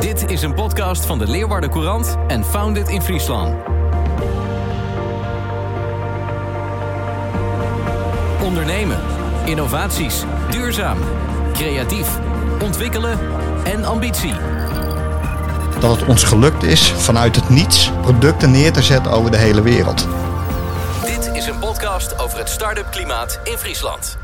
Dit is een podcast van de Leeuwarden Courant en Founded in Friesland. Ondernemen, innovaties, duurzaam, creatief, ontwikkelen en ambitie. dat het ons gelukt is vanuit het niets producten neer te zetten over de hele wereld. Dit is een podcast over het start-up klimaat in Friesland.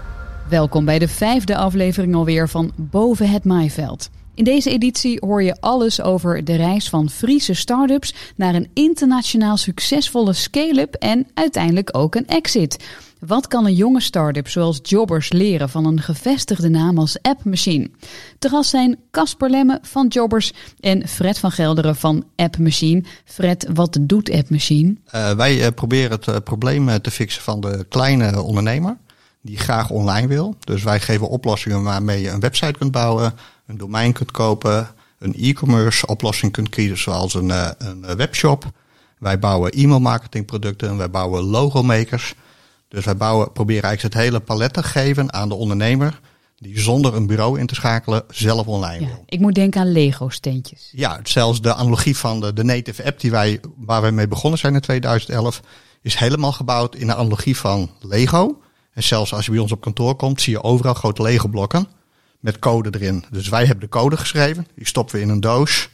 Welkom bij de vijfde aflevering alweer van Boven het Maaiveld. In deze editie hoor je alles over de reis van Friese start-ups naar een internationaal succesvolle scale-up en uiteindelijk ook een exit. Wat kan een jonge start-up zoals Jobbers leren van een gevestigde naam als App Machine? Te zijn Casper Lemme van Jobbers en Fred van Gelderen van App Machine. Fred, wat doet App Machine? Uh, wij uh, proberen het uh, probleem te fixen van de kleine ondernemer die graag online wil. Dus wij geven oplossingen waarmee je een website kunt bouwen, een domein kunt kopen, een e-commerce oplossing kunt kiezen zoals een, een webshop. Wij bouwen e-mail marketing producten, wij bouwen logomakers. Dus wij bouwen, proberen eigenlijk het hele palet te geven aan de ondernemer die zonder een bureau in te schakelen zelf online Ja, wil. ik moet denken aan Lego-steentjes. Ja, zelfs de analogie van de, de native app die wij, waar wij mee begonnen zijn in 2011, is helemaal gebouwd in de analogie van Lego. En zelfs als je bij ons op kantoor komt, zie je overal grote Lego-blokken met code erin. Dus wij hebben de code geschreven, die stoppen we in een doos.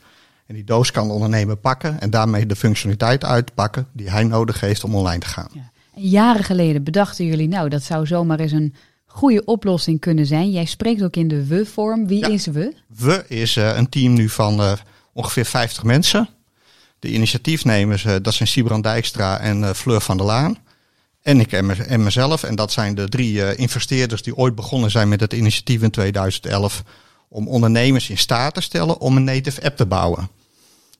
En die doos kan de ondernemer pakken en daarmee de functionaliteit uitpakken die hij nodig heeft om online te gaan. Ja. Jaren geleden bedachten jullie, nou, dat zou zomaar eens een goede oplossing kunnen zijn. Jij spreekt ook in de we-vorm. Wie Ja. is we? We is uh, een team nu van uh, ongeveer 50 mensen. De initiatiefnemers, uh, dat zijn Sibran Dijkstra en Fleur van der Laan. En ik en, me, en mezelf. En dat zijn de drie uh, investeerders die ooit begonnen zijn met het initiatief in 2011. Om ondernemers in staat te stellen om een native app te bouwen.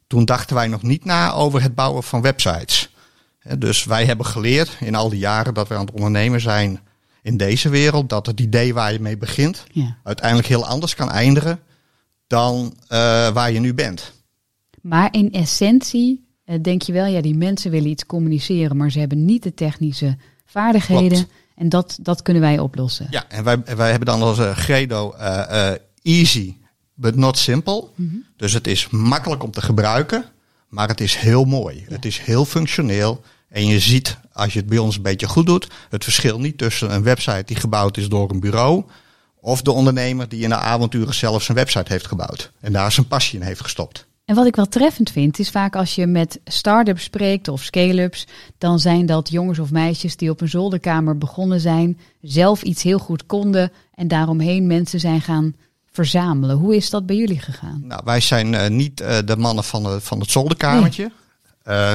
Toen dachten wij nog niet na over het bouwen van websites. Dus wij hebben geleerd in al die jaren dat we aan het ondernemen zijn in deze wereld. Dat het idee waar je mee begint Ja. uiteindelijk heel anders kan eindigen dan uh, waar je nu bent. Maar in essentie denk je wel, ja, die mensen willen iets communiceren, maar ze hebben niet de technische vaardigheden. Klopt. En dat, dat kunnen wij oplossen. Ja, en wij, wij hebben dan als uh, Gredo easy, but not simple. Mm -hmm. Dus het is makkelijk om te gebruiken, maar het is heel mooi. Ja. Het is heel functioneel. En je ziet, als je het bij ons een beetje goed doet, het verschil niet tussen een website die gebouwd is door een bureau of de ondernemer die in de avonturen zelf zijn website heeft gebouwd en daar zijn passie in heeft gestopt. En wat ik wel treffend vind, is vaak als je met start-ups spreekt of scale-ups, dan zijn dat jongens of meisjes die op een zolderkamer begonnen zijn, zelf iets heel goed konden en daaromheen mensen zijn gaan verzamelen. Hoe is dat bij jullie gegaan? Nou, wij zijn uh, niet uh, de mannen van, de, van het zolderkamertje. Nee. Uh,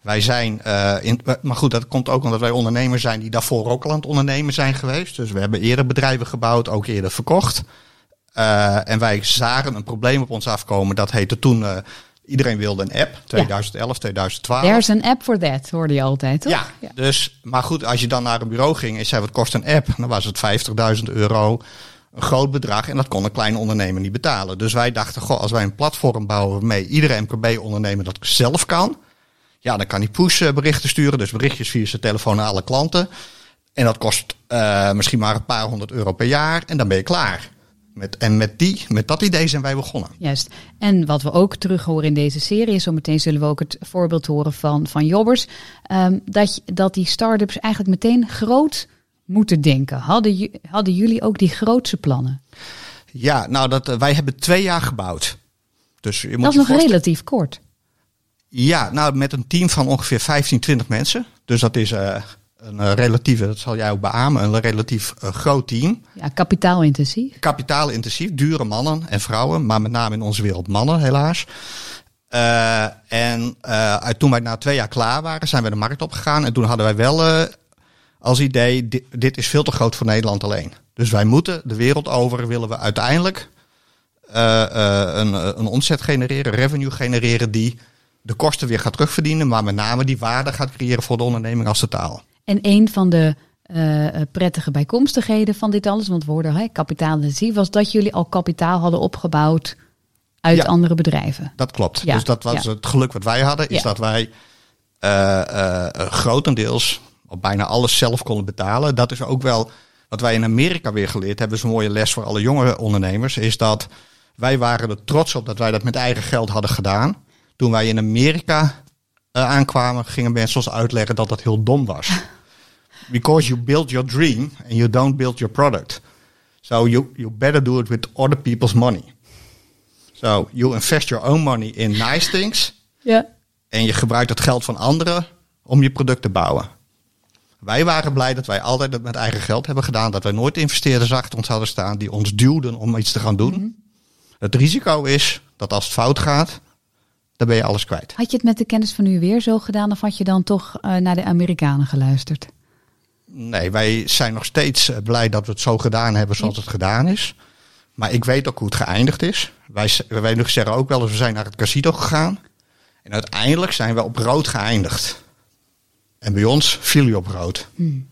wij zijn, in, maar goed, dat komt ook omdat wij ondernemers zijn die daarvoor ook al aan het ondernemen zijn geweest. Dus we hebben eerder bedrijven gebouwd, ook eerder verkocht. Uh, en wij zagen een probleem op ons afkomen. Dat heette toen, uh, iedereen wilde een app, 2011, ja. 2012. There's an app for that, hoorde je altijd, toch? Ja, ja, dus, maar goed, als je dan naar een bureau ging en zei wat kost een app? Dan was het 50.000 euro, een groot bedrag. En dat kon een kleine ondernemer niet betalen. Dus wij dachten, goh, als wij een platform bouwen waarmee iedere MKB-ondernemer dat zelf kan... Ja, dan kan hij push-berichten sturen, dus berichtjes via zijn telefoon naar alle klanten. En dat kost uh, misschien maar een paar honderd euro per jaar en dan ben je klaar. Met, en met, die, met dat idee zijn wij begonnen. Juist. En wat we ook terug horen in deze serie, zometeen zullen we ook het voorbeeld horen van, van Jobbers, um, dat, dat die start-ups eigenlijk meteen groot moeten denken. Hadden, hadden jullie ook die grootse plannen? Ja, nou, dat, uh, wij hebben twee jaar gebouwd. Dus je moet dat is nog relatief kort. Ja, nou met een team van ongeveer 15, 20 mensen. Dus dat is uh, een uh, relatieve, dat zal jij ook beamen, een relatief uh, groot team. Ja, kapitaalintensief. Kapitaalintensief, dure mannen en vrouwen, maar met name in onze wereld mannen helaas. Uh, en toen wij na twee jaar klaar waren, zijn we de markt opgegaan. En toen hadden wij wel als idee, dit, dit is veel te groot voor Nederland alleen. Dus wij moeten de wereld over, willen we uiteindelijk een, een omzet genereren, revenue genereren die de kosten weer gaat terugverdienen, maar met name die waarde gaat creëren voor de onderneming als totaal. En een van de uh, prettige bijkomstigheden van dit alles, want we hoorden hey, kapitaalintensief, was dat jullie al kapitaal hadden opgebouwd uit Ja. andere bedrijven. Dat klopt. Ja, Dus dat was ja. het geluk wat wij hadden, is dat wij eh, eh, eh, grotendeels op bijna alles zelf konden betalen. Dat is ook wel wat wij in Amerika weer geleerd hebben. is een mooie les voor alle jonge ondernemers. Is dat Wij waren er trots op dat wij dat met eigen geld hadden gedaan. Toen wij in Amerika aankwamen, gingen mensen ons uitleggen dat dat heel dom was. Because you build your dream and you don't build your product. So you, you better do it with other people's money. So you invest your own money in nice things. Ja. En je gebruikt het geld van anderen om je product te bouwen. Wij waren blij dat wij altijd het met eigen geld hebben gedaan. Dat wij nooit investeerders achter ons hadden staan die ons duwden om iets te gaan doen. Mhm. Het risico is dat als het fout gaat, dan ben je alles kwijt. Had je het met de kennis van nu weer zo gedaan of had je dan toch uh, naar de Amerikanen geluisterd? Nee, wij zijn nog steeds eh, blij dat we het zo gedaan hebben zoals het gedaan is. Maar ik weet ook hoe het geëindigd is. Wij, wij zeggen ook wel eens, we zijn naar het casino gegaan. En uiteindelijk zijn we op rood geëindigd. En bij ons viel je op rood. Hmm.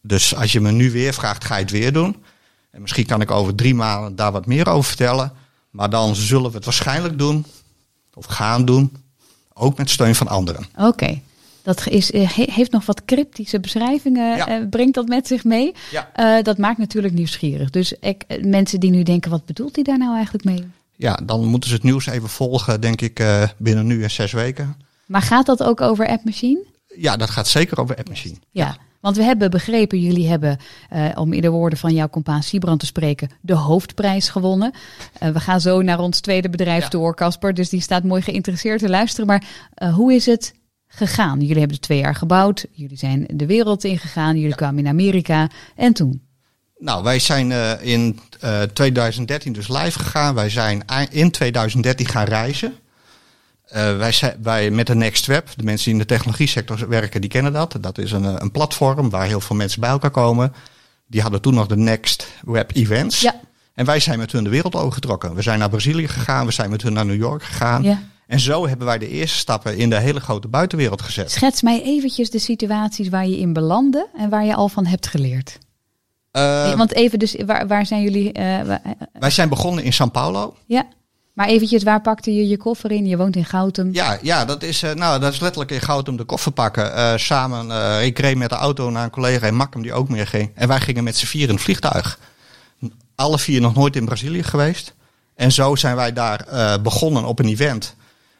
Dus als je me nu weer vraagt, ga je het weer doen? En misschien kan ik over drie maanden daar wat meer over vertellen. Maar dan zullen we het waarschijnlijk doen, of gaan doen, ook met steun van anderen. Oké. Okay. Dat is, eh, heeft nog wat cryptische beschrijvingen, Ja. eh, brengt dat met zich mee. Ja. Eh, dat maakt natuurlijk nieuwsgierig. Dus ik, mensen die nu denken, wat bedoelt hij daar nou eigenlijk mee? Ja, dan moeten ze het nieuws even volgen, denk ik, binnen nu en zes weken. Maar gaat dat ook over App Machine? Ja, dat gaat zeker over App Machine. Ja, want we hebben begrepen, jullie hebben, eh, om in de woorden van jouw compaan Siebrand te spreken, de hoofdprijs gewonnen. Eh, we gaan zo naar ons tweede bedrijf Ja. door, Casper, dus die staat mooi geïnteresseerd te luisteren. Maar eh, hoe is het gegaan? Jullie hebben het twee jaar gebouwd, jullie zijn de wereld ingegaan, jullie kwamen in Amerika en toen? Nou, wij zijn in eh, 2013 dus live gegaan. Wij zijn in 2013 gaan reizen. Eh, wij wij met de Next Web, de mensen die in de technologie sector werken, die kennen dat. Dat is een, eh, een platform waar heel veel mensen bij elkaar komen. Die hadden toen nog de Next Web Events. Ja. En wij zijn met hun de wereld overgetrokken. We zijn naar Brazilië gegaan, we zijn met hun naar New York gegaan. Ja. En zo hebben wij de eerste stappen in de hele grote buitenwereld gezet. Schets mij eventjes de situaties waar je in belandde en waar je al van hebt geleerd. Eh, Want even dus, waar, waar zijn jullie... wij zijn begonnen in São Paulo. ja, maar eventjes, waar pakte je je koffer in? Je woont in Goutum. Ja, ja dat, is, eh, nou, dat is letterlijk in Goud de koffer pakken. Eh, samen, eh, ik reed met de auto naar een collega in Makkum die ook meer ging. En wij gingen met z'n vier in het vliegtuig. Alle vier nog nooit in Brazilië geweest. En zo zijn wij daar begonnen op een event.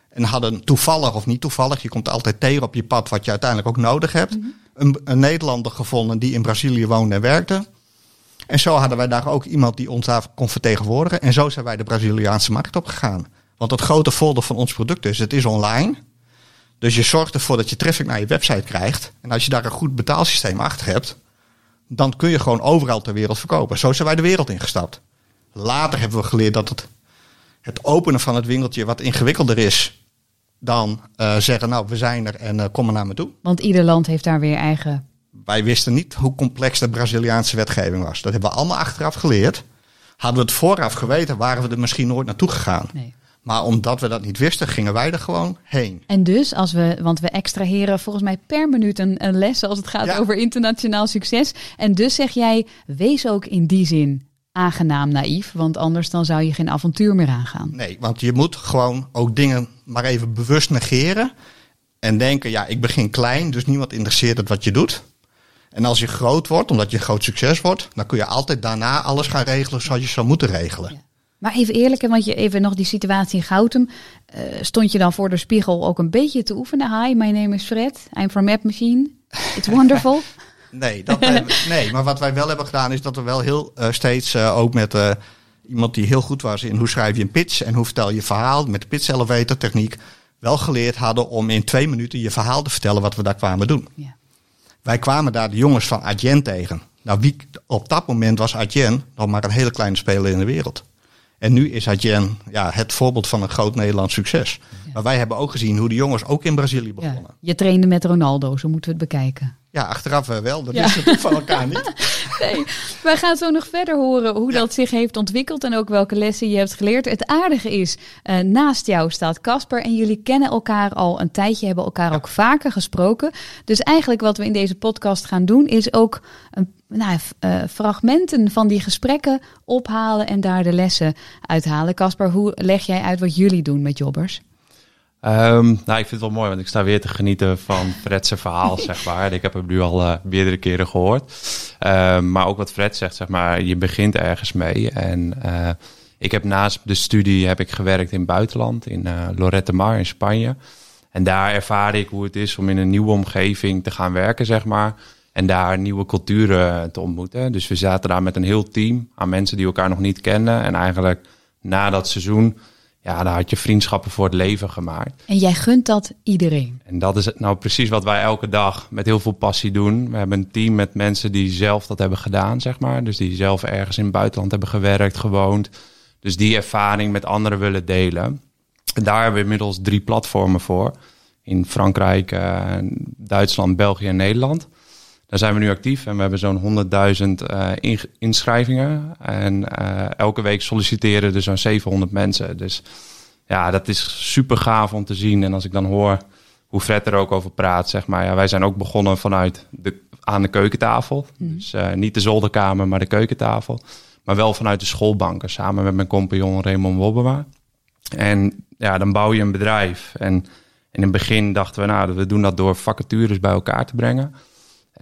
En hadden toevallig of niet toevallig, je komt altijd tegen op je pad wat je uiteindelijk ook nodig hebt. een, een Nederlander gevonden die in Brazilië woonde en werkte. En zo hadden wij daar ook iemand die ons daar kon vertegenwoordigen. En zo zijn wij de Braziliaanse markt op gegaan. Want het grote voordeel van ons product is, het is online. Dus je zorgt ervoor dat je traffic naar je website krijgt. En als je daar een goed betaalsysteem achter hebt, dan kun je gewoon overal ter wereld verkopen. Zo zijn wij de wereld ingestapt. Later hebben we geleerd dat het, het openen van het winkeltje wat ingewikkelder is dan eh, zeggen, nou we zijn er en eh, kom maar naar me toe. Want ieder land heeft daar weer eigen... Wij wisten niet hoe complex de Braziliaanse wetgeving was. Dat hebben we allemaal achteraf geleerd. Hadden we het vooraf geweten, waren we er misschien nooit naartoe gegaan. Nee. Maar omdat we dat niet wisten, gingen wij er gewoon heen. En dus, als we, want we extraheren volgens mij per minuut een, een les als het gaat Ja. over internationaal succes. En dus zeg jij, wees ook in die zin aangenaam naïef, want anders dan zou je geen avontuur meer aangaan. Nee, want je moet gewoon ook dingen maar even bewust negeren. En denken, ja, ik begin klein, dus niemand interesseert het wat je doet. En als je groot wordt, omdat je een groot succes wordt, dan kun je altijd daarna alles gaan regelen zoals je zou moeten regelen. Ja. Maar even eerlijk, hè, want je even nog die situatie in Goutum. eh, stond je dan voor de spiegel ook een beetje te oefenen? Hi, my name is Fred. I'm from App Machine. It's wonderful. Nee, dat nee, maar wat wij wel hebben gedaan is dat we wel heel eh, steeds eh, ook met eh, iemand die heel goed was in hoe schrijf je een pitch en hoe vertel je verhaal met de pitch elevator techniek wel geleerd hadden om in twee minuten je verhaal te vertellen wat we daar kwamen doen. ja. Wij kwamen daar de jongens van Adyen tegen. Nou, wie, op dat moment was Adyen nog maar een hele kleine speler in de wereld. En nu is Adyen ja, het voorbeeld van een groot Nederlands succes. Maar wij hebben ook gezien hoe de jongens ook in Brazilië Ja. begonnen. Je trainde met Ronaldo, zo moeten we het bekijken. Ja, achteraf eh, wel. Dat Ja. is natuurlijk van elkaar niet. Nee, wij gaan zo nog verder horen hoe dat zich heeft ontwikkeld en ook welke lessen je hebt geleerd. Het aardige is, eh, naast jou staat Casper en jullie kennen elkaar al een tijdje, hebben elkaar ook vaker gesproken. Dus eigenlijk wat we in deze podcast gaan doen is ook een, nou, eh, fragmenten van die gesprekken ophalen en daar de lessen uithalen. Casper, hoe leg jij uit wat jullie doen met jobbers? Ehm, nou, ik vind het wel mooi, want ik sta weer te genieten van Fred's verhaal, zeg maar. Ik heb hem nu al eh, meerdere keren gehoord. Ehm, maar ook wat Fred zegt, zeg maar, je begint ergens mee. En eh, Ik heb naast de studie heb ik gewerkt in het buitenland, in Lorette Mar in Spanje. En daar ervaar ik hoe het is om in een nieuwe omgeving te gaan werken, zeg maar. En daar nieuwe culturen te ontmoeten. Dus we zaten daar met een heel team aan mensen die elkaar nog niet kennen. En eigenlijk na dat seizoen, ja, daar had je vriendschappen voor het leven gemaakt. En jij gunt dat iedereen. En dat is nou precies wat wij elke dag met heel veel passie doen. We hebben een team met mensen die zelf dat hebben gedaan, zeg maar. Dus die zelf ergens in het buitenland hebben gewerkt, gewoond. Dus die ervaring met anderen willen delen. En daar hebben we inmiddels drie platformen voor. In Frankrijk, uh, Duitsland, België en Nederland. Daar zijn we nu actief en we hebben zo'n 100.000 uh, inschrijvingen. En uh, elke week solliciteren er zo'n 700 mensen. Dus ja, dat is super gaaf om te zien. En als ik dan hoor hoe Fred er ook over praat, zeg maar. Ja, wij zijn ook begonnen vanuit de, aan de keukentafel. Mm. Dus uh, niet de zolderkamer, maar de keukentafel. Maar wel vanuit de schoolbanken, samen met mijn compagnon Raymond Wobbema. En ja, dan bouw je een bedrijf. En in het begin dachten we, nou, we doen dat door vacatures bij elkaar te brengen.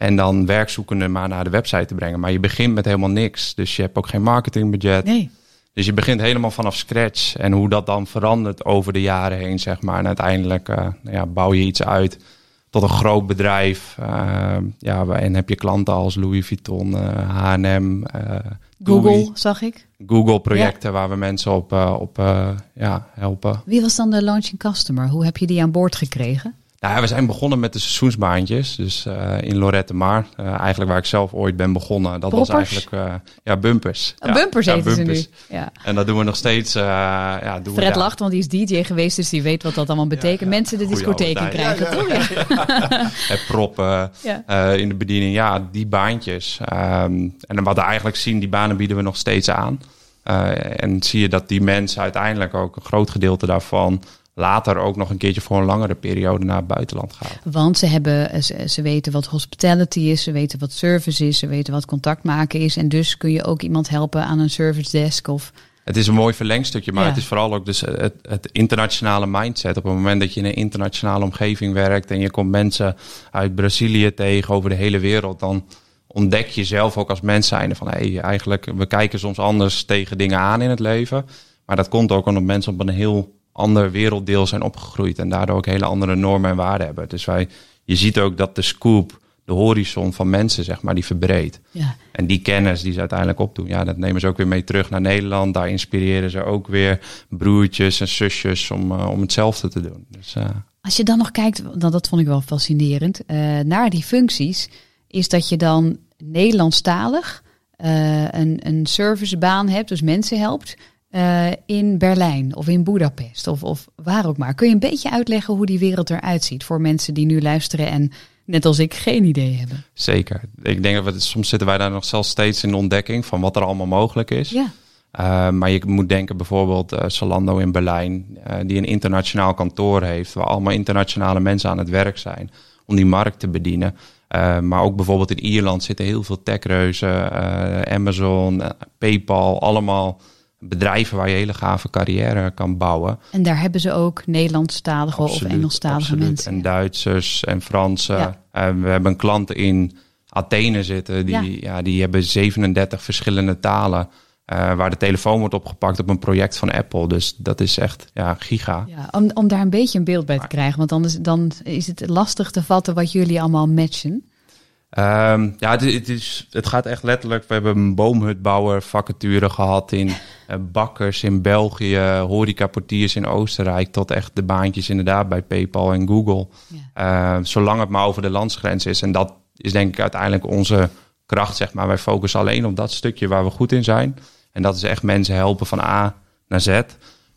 En dan werkzoekenden maar naar de website te brengen. Maar je begint met helemaal niks. Dus je hebt ook geen marketingbudget. Nee. Dus je begint helemaal vanaf scratch. En hoe dat dan verandert over de jaren heen, zeg maar. En uiteindelijk uh, ja, bouw je iets uit tot een groot bedrijf. Uh, ja, en heb je klanten als Louis Vuitton, uh, H&M, Google, zag ik. Google-projecten ja. waar we mensen op, op ja, helpen. Wie was dan de launching customer? Hoe heb je die aan boord gekregen? Nou, we zijn begonnen met de seizoensbaantjes. Dus uh, in Lorette Mar. Uh, eigenlijk waar ik zelf ooit ben begonnen. Dat was eigenlijk uh, ja, bumpers. Ja, bumpers ja, eten bumpers. ze nu. Ja. En dat doen we nog steeds. ja, doen Fred we, lacht, want die is DJ geweest, dus die weet wat dat allemaal betekent. Mensen de discotheken krijgen, toch? Het proppen in de bediening. Ja, die baantjes. Um, en wat we eigenlijk zien, die banen bieden we nog steeds aan. en zie je dat die mensen uiteindelijk ook een groot gedeelte daarvan later ook nog een keertje voor een langere periode naar het buitenland gaan. Want ze, hebben, ze, ze, weten wat hospitality is, ze weten wat service is, ze weten wat contact maken is. En dus kun je ook iemand helpen aan een service desk of... Het is een mooi verlengstukje, maar ja. het is vooral ook dus het, het, internationale mindset. Op het moment dat je in een internationale omgeving werkt en je komt mensen uit Brazilië tegen over de hele wereld, dan ontdek je zelf ook als mens zijnde van hé, hey, eigenlijk, we kijken soms anders tegen dingen aan in het leven. Maar dat komt ook omdat mensen op een heel ander werelddeel zijn opgegroeid en daardoor ook hele andere normen en waarden hebben. Dus wij, je ziet ook dat de scoop, de horizon van mensen, zeg maar, die verbreedt. Ja. En die kennis die ze uiteindelijk opdoen, ja, dat nemen ze ook weer mee terug naar Nederland. Daar inspireren ze ook weer broertjes en zusjes om, uh, om hetzelfde te doen. Dus, uh... Als je dan nog kijkt, dat, dat vond ik wel fascinerend, uh, naar die functies, is dat je dan Nederlandstalig een, een servicebaan hebt, dus mensen helpt. Uh, in Berlijn of in Budapest of, of waar ook maar. Kun je een beetje uitleggen hoe die wereld eruit ziet voor mensen die nu luisteren en net als ik geen idee hebben? Zeker. Ik denk dat we, soms zitten wij daar nog zelfs steeds in de ontdekking van wat er allemaal mogelijk is. Ja. Uh, maar je moet denken bijvoorbeeld uh, Zalando in Berlijn, die een internationaal kantoor heeft, waar allemaal internationale mensen aan het werk zijn om die markt te bedienen. maar ook bijvoorbeeld in Ierland zitten heel veel techreuzen, Amazon, PayPal, allemaal bedrijven waar je hele gave carrière kan bouwen. En daar hebben ze ook Nederlandstalige absoluut, of Engelstalige absoluut. mensen. En Duitsers en Fransen. Ja. En we hebben een klant in Athene zitten. Die, ja. ja die hebben 37 verschillende talen. Uh, waar de telefoon wordt opgepakt op een project van Apple. Dus dat is echt ja, giga. Ja, om, om daar een beetje een beeld bij te krijgen. Want dan is, dan is het lastig te vatten wat jullie allemaal matchen. Um, ja, het, het, is, het gaat echt letterlijk. We hebben een boomhutbouwer vacature gehad in uh, bakkers in België, horecaportiers in Oostenrijk, tot echt de baantjes inderdaad bij PayPal en Google. Ja. Uh, zolang het maar over de landsgrens is. En dat is denk ik uiteindelijk onze kracht, zeg maar. Wij focussen alleen op dat stukje waar we goed in zijn. En dat is echt mensen helpen van A naar Z.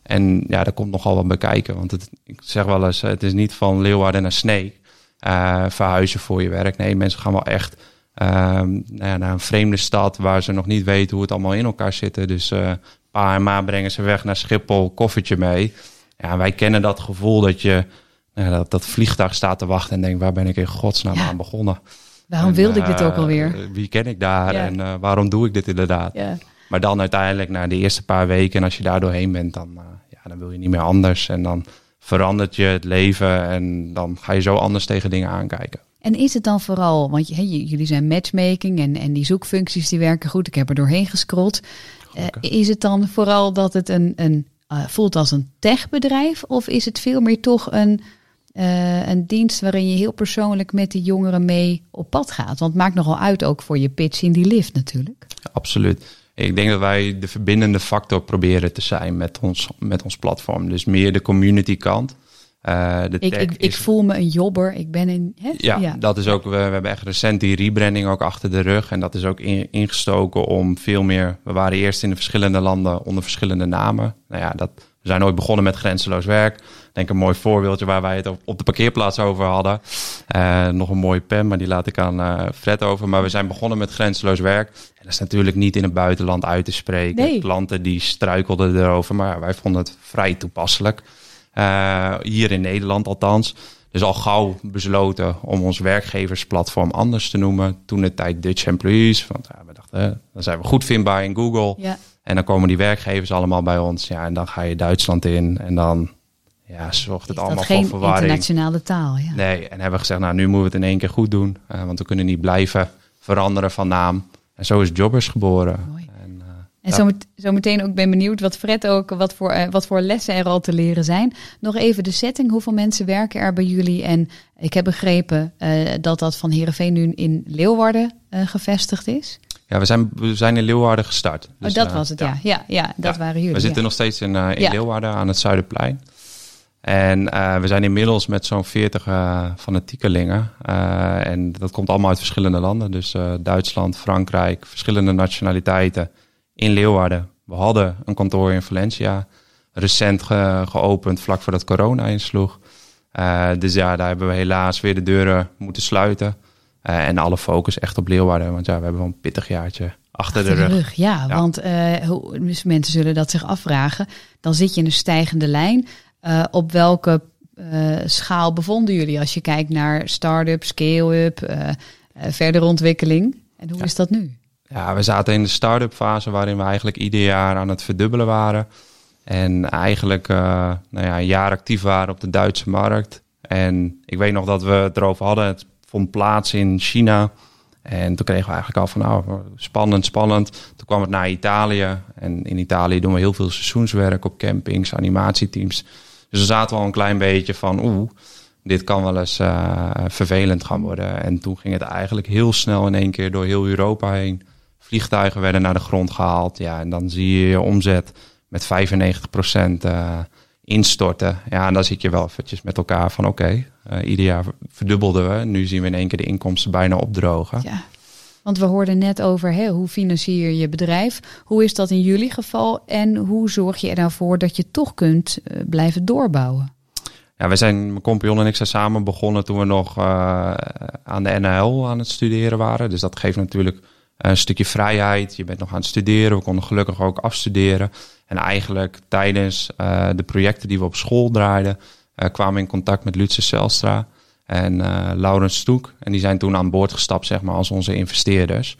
En ja, daar komt nogal wat bij kijken. Want het, ik zeg wel eens, het is niet van Leeuwarden naar Sneek. Uh, verhuizen voor je werk. Nee, mensen gaan wel echt uh, nou ja, naar een vreemde stad waar ze nog niet weten hoe het allemaal in elkaar zit. Dus uh, pa en ma brengen ze weg naar Schiphol, koffertje mee. Ja, wij kennen dat gevoel dat je nou dat, dat vliegtuig staat te wachten en denkt, waar ben ik in godsnaam ja. aan begonnen? Waarom en, wilde ik dit ook alweer? Wie ken ik daar ja. en waarom doe ik dit inderdaad? Ja. Maar dan uiteindelijk na de eerste paar weken, en als je daar doorheen bent, dan, ja, dan wil je niet meer anders. En dan verandert je het leven en dan ga je zo anders tegen dingen aankijken. En is het dan vooral, want hey, jullie zijn matchmaking en, en die zoekfuncties die werken goed. Ik heb er doorheen gescrolld. makkelijker. is het dan vooral dat het een, een uh, voelt als een techbedrijf? Of is het veel meer toch een, uh, een dienst waarin je heel persoonlijk met die jongeren mee op pad gaat? Want het maakt nogal uit ook voor je pitch in die lift natuurlijk. absoluut. Ik denk dat wij de verbindende factor proberen te zijn met ons, met ons platform. Dus meer de community kant. Uh, de ik, ik, ik, voel me een jobber. Ik ben in. Ja, ja, dat is ook. We, we, hebben echt recent die rebranding ook achter de rug. En dat is ook in, ingestoken om veel meer. We waren eerst in de verschillende landen onder verschillende namen. Nou ja, dat, we zijn ooit begonnen met grenzeloos werk. Denk een mooi voorbeeldje waar wij het op, de parkeerplaats over hadden. Uh, nog een mooie pen, maar die laat ik aan uh, Fred over. Maar we zijn begonnen met grenzeloos werk. En dat is natuurlijk niet in het buitenland uit te spreken. Nee. Klanten die struikelden erover, maar wij vonden het vrij toepasselijk. Uh, hier in Nederland althans. Dus al gauw besloten om ons werkgeversplatform anders te noemen. Toen de tijd Dutch Employees. Want ja, we dachten, dan zijn we goed vindbaar in Google. Ja. En dan komen die werkgevers allemaal bij ons. Ja, en dan ga je Duitsland in. En dan ja, zorgt het allemaal voor verwarring. internationale taal, ja. Nee, en hebben we gezegd, nou, nu moeten we het in één keer goed doen. Uh, want we kunnen niet blijven veranderen van naam. En zo is Jobbers geboren. Mooi. En ja. zo, meteen ook ben benieuwd wat Fred ook, wat voor, uh, wat voor lessen er al te leren zijn. Nog even de setting, hoeveel mensen werken er bij jullie? En ik heb begrepen dat dat van Heerenveen nu in Leeuwarden gevestigd is. Ja, we zijn, we zijn in Leeuwarden gestart. Dus, oh, dat was het, ja. Ja, ja, dat waren jullie. We zitten nog steeds in, in Leeuwarden aan het Zuiderplein. En we zijn inmiddels met zo'n 40 fanatiekelingen. en dat komt allemaal uit verschillende landen. Dus Duitsland, Frankrijk, verschillende nationaliteiten in Leeuwarden. We hadden een kantoor in Valencia, recent geopend vlak voordat corona insloeg. Uh, dus ja, daar hebben we helaas weer de deuren moeten sluiten. Uh, en alle focus echt op Leeuwarden, want ja, we hebben wel een pittig jaartje achter, de, rug. Ja, want uh, dus mensen zullen dat zich afvragen. Dan zit je in een stijgende lijn. Op welke schaal bevonden jullie als je kijkt naar start-up, scale-up, verdere ontwikkeling? En hoe ja. is dat nu? Ja, we zaten in de start-up fase waarin we eigenlijk ieder jaar aan het verdubbelen waren. En eigenlijk nou ja, een jaar actief waren op de Duitse markt. En ik weet nog dat we het erover hadden. Het vond plaats in China. En toen kregen we eigenlijk al van, nou, spannend, spannend. Toen kwam het naar Italië. En in Italië doen we heel veel seizoenswerk op campings, animatieteams. Dus dan zaten we al een klein beetje van, oeh, dit kan wel eens uh, vervelend gaan worden. En toen ging het eigenlijk heel snel in één keer door heel Europa heen. Vliegtuigen werden naar de grond gehaald. Ja, en dan zie je je omzet met 95% uh, instorten. Ja, en dan zit je wel eventjes met elkaar van oké, uh, ieder jaar verdubbelden we. Nu zien we in één keer de inkomsten bijna opdrogen. Ja. Want we hoorden net over hè, hoe financier je bedrijf. Hoe is dat in jullie geval en hoe zorg je ervoor dat je toch kunt uh, blijven doorbouwen? Ja, wij zijn, mijn compagnon en ik zijn samen begonnen toen we nog uh, aan de NHL aan het studeren waren. Dus dat geeft natuurlijk een stukje vrijheid. Je bent nog aan het studeren. We konden gelukkig ook afstuderen. En eigenlijk tijdens uh, de projecten die we op school draaiden, kwamen we in contact met Lutse Zelstra en uh, Laurens Stoek. En die zijn toen aan boord gestapt, zeg maar, als onze investeerders.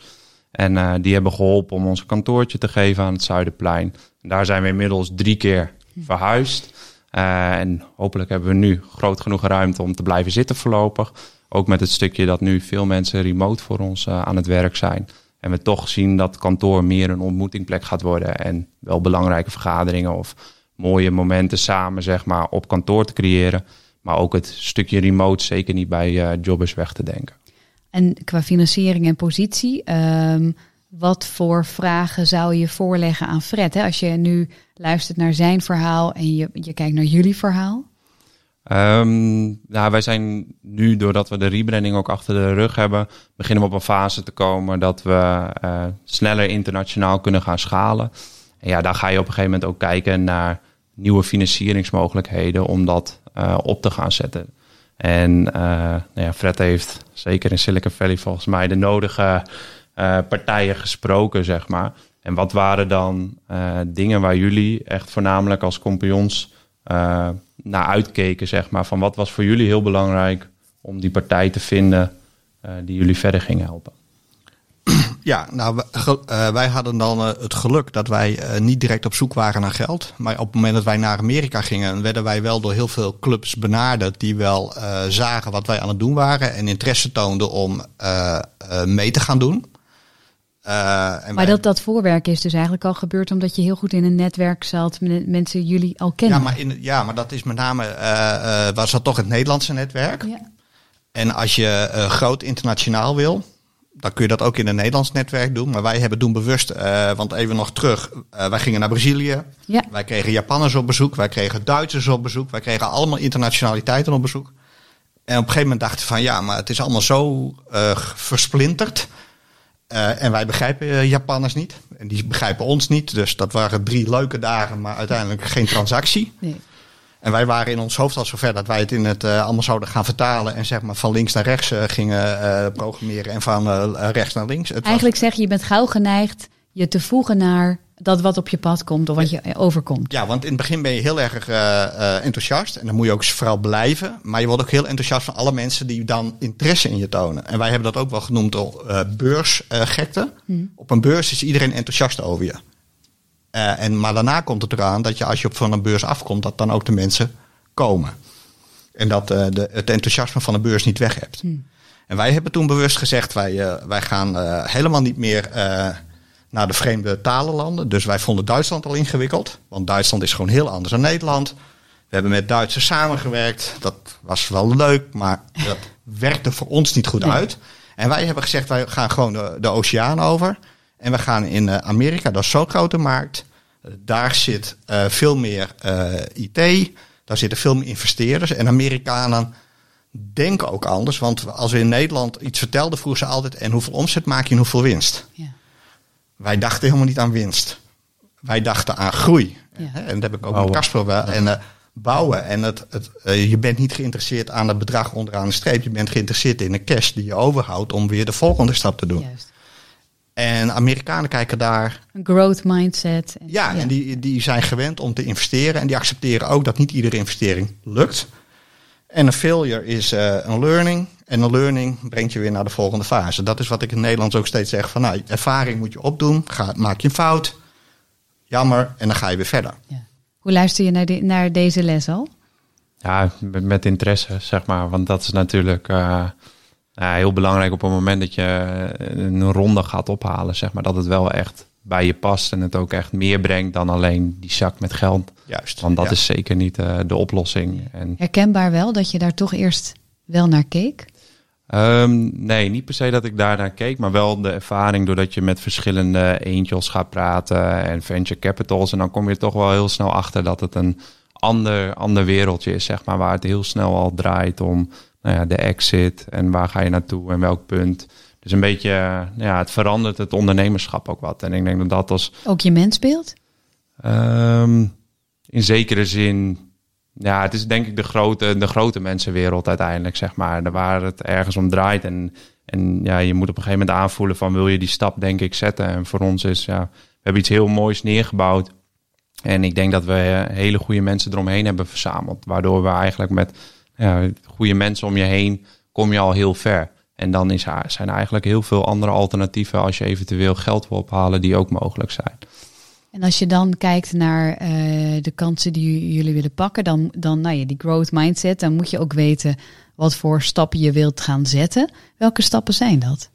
En die hebben geholpen om ons kantoortje te geven aan het Zuiderplein. Daar zijn we inmiddels drie keer verhuisd. en hopelijk hebben we nu groot genoeg ruimte om te blijven zitten voorlopig. Ook met het stukje dat nu veel mensen remote voor ons aan het werk zijn. En we toch zien dat kantoor meer een ontmoetingplek gaat worden. En wel belangrijke vergaderingen of mooie momenten samen zeg maar, op kantoor te creëren. Maar ook het stukje remote zeker niet bij uh, jobbers weg te denken. En qua financiering en positie, um, wat voor vragen zou je voorleggen aan Fred? Hè? Als je nu luistert naar zijn verhaal en je, je kijkt naar jullie verhaal. Um, nou, wij zijn nu, doordat we de rebranding ook achter de rug hebben, beginnen we op een fase te komen dat we uh, sneller internationaal kunnen gaan schalen. En ja, daar ga je op een gegeven moment ook kijken naar nieuwe financieringsmogelijkheden om dat uh, op te gaan zetten. En uh, nou ja, Fred heeft zeker in Silicon Valley volgens mij de nodige partijen gesproken, zeg maar. En wat waren dan dingen waar jullie echt voornamelijk als compagnons naar uitkeken, zeg maar. Van wat was voor jullie heel belangrijk om die partij te vinden die jullie verder ging helpen? Ja, nou, uh, wij hadden dan uh, het geluk dat wij niet direct op zoek waren naar geld. Maar op het moment dat wij naar Amerika gingen, werden wij wel door heel veel clubs benaderd die wel zagen wat wij aan het doen waren en interesse toonden om mee te gaan doen. Uh, maar dat, dat voorwerk is dus eigenlijk al gebeurd omdat je heel goed in een netwerk zat, met mensen jullie al kennen. Ja, maar, in, ja, maar dat is met name, uh, was dat toch het Nederlandse netwerk. Ja. En als je groot internationaal wil, dan kun je dat ook in een Nederlands netwerk doen. Maar wij hebben doen bewust, want even nog terug, wij gingen naar Brazilië. Ja. Wij kregen Japanners op bezoek, wij kregen Duitsers op bezoek, wij kregen allemaal internationaliteiten op bezoek. En op een gegeven moment dachten we van ja, maar het is allemaal zo versplinterd uh, en wij begrijpen Japanners niet. En die begrijpen ons niet. Dus dat waren drie leuke dagen, maar uiteindelijk geen transactie. Nee. En wij waren in ons hoofd al zover dat wij het in het uh, allemaal zouden gaan vertalen. En zeg maar van links naar rechts gingen programmeren en van rechts naar links. Het Eigenlijk zeg je, je bent gauw geneigd je te voegen naar dat wat op je pad komt of wat je overkomt. Ja, want in het begin ben je heel erg uh, enthousiast. En dan moet je ook vooral blijven. Maar je wordt ook heel enthousiast van alle mensen die dan interesse in je tonen. En wij hebben dat ook wel genoemd door uh, beursgekte. Hmm. Op een beurs is iedereen enthousiast over je. En, maar daarna komt het eraan dat je als je op van een beurs afkomt, dat dan ook de mensen komen. En dat de, het enthousiasme van de beurs niet weg hebt. Hmm. En wij hebben toen bewust gezegd, wij, wij gaan helemaal niet meer naar de vreemde talenlanden. Dus wij vonden Duitsland al ingewikkeld. Want Duitsland is gewoon heel anders dan Nederland. We hebben met Duitsers samengewerkt. Dat was wel leuk, maar dat werkte voor ons niet goed uit. En wij hebben gezegd, wij gaan gewoon de, de oceaan over. En we gaan in uh, Amerika, dat is zo'n grote markt. daar zit uh, veel meer uh, eh, IT. Daar zitten veel meer investeerders. En Amerikanen denken ook anders. Want als we in Nederland iets vertelden, vroegen ze altijd... en hoeveel omzet maak je en hoeveel winst? Ja. Wij dachten helemaal niet aan winst. Wij dachten aan groei. En dat heb ik ook bouwen. met Casper en uh, bouwen. En het, het, uh, je bent niet geïnteresseerd aan het bedrag onderaan de streep. Je bent geïnteresseerd in de cash die je overhoudt om weer de volgende stap te doen. Juist. En Amerikanen kijken daar. Een growth mindset. ja, en die, die zijn gewend om te investeren. En die accepteren ook dat niet iedere investering lukt. En een failure is uh, een learning. En een learning brengt je weer naar de volgende fase. Dat is wat ik in Nederland ook steeds zeg. Van nou, ervaring moet je opdoen. Ga, maak je een fout. Jammer. En dan ga je weer verder. Ja. Hoe luister je naar, de, naar deze les al? Ja, met, met, interesse, zeg maar. Want dat is natuurlijk uh, heel belangrijk op het moment dat je een ronde gaat ophalen. Zeg maar, dat het wel echt bij je past en het ook echt meer brengt dan alleen die zak met geld. Juist. Want dat is zeker niet uh, de oplossing. En Herkenbaar wel dat je daar toch eerst wel naar keek? Um, nee, niet per se dat ik daar naar keek, maar wel de ervaring doordat je met verschillende angels gaat praten en venture capitals. En dan kom je toch wel heel snel achter dat het een ander, ander wereldje is, zeg maar, waar het heel snel al draait om nou ja, de exit en waar ga je naartoe en welk punt. Dus een beetje, ja, het verandert het ondernemerschap ook wat. En ik denk dat dat als... Ook je mensbeeld? Um, in zekere zin ja, het is denk ik de grote, de grote mensenwereld uiteindelijk, zeg maar. Waar het ergens om draait. En, en ja, je moet op een gegeven moment aanvoelen van wil je die stap denk ik zetten. En voor ons is, ja, we hebben iets heel moois neergebouwd. En ik denk dat we eh, hele goede mensen eromheen hebben verzameld. Waardoor we eigenlijk met ja, goede mensen om je heen kom je al heel ver. En dan is, zijn er eigenlijk heel veel andere alternatieven als je eventueel geld wil ophalen die ook mogelijk zijn. En als je dan kijkt naar uh, de kansen die jullie willen pakken, dan, dan nou ja, die growth mindset, dan moet je ook weten wat voor stappen je wilt gaan zetten. Welke stappen zijn dat?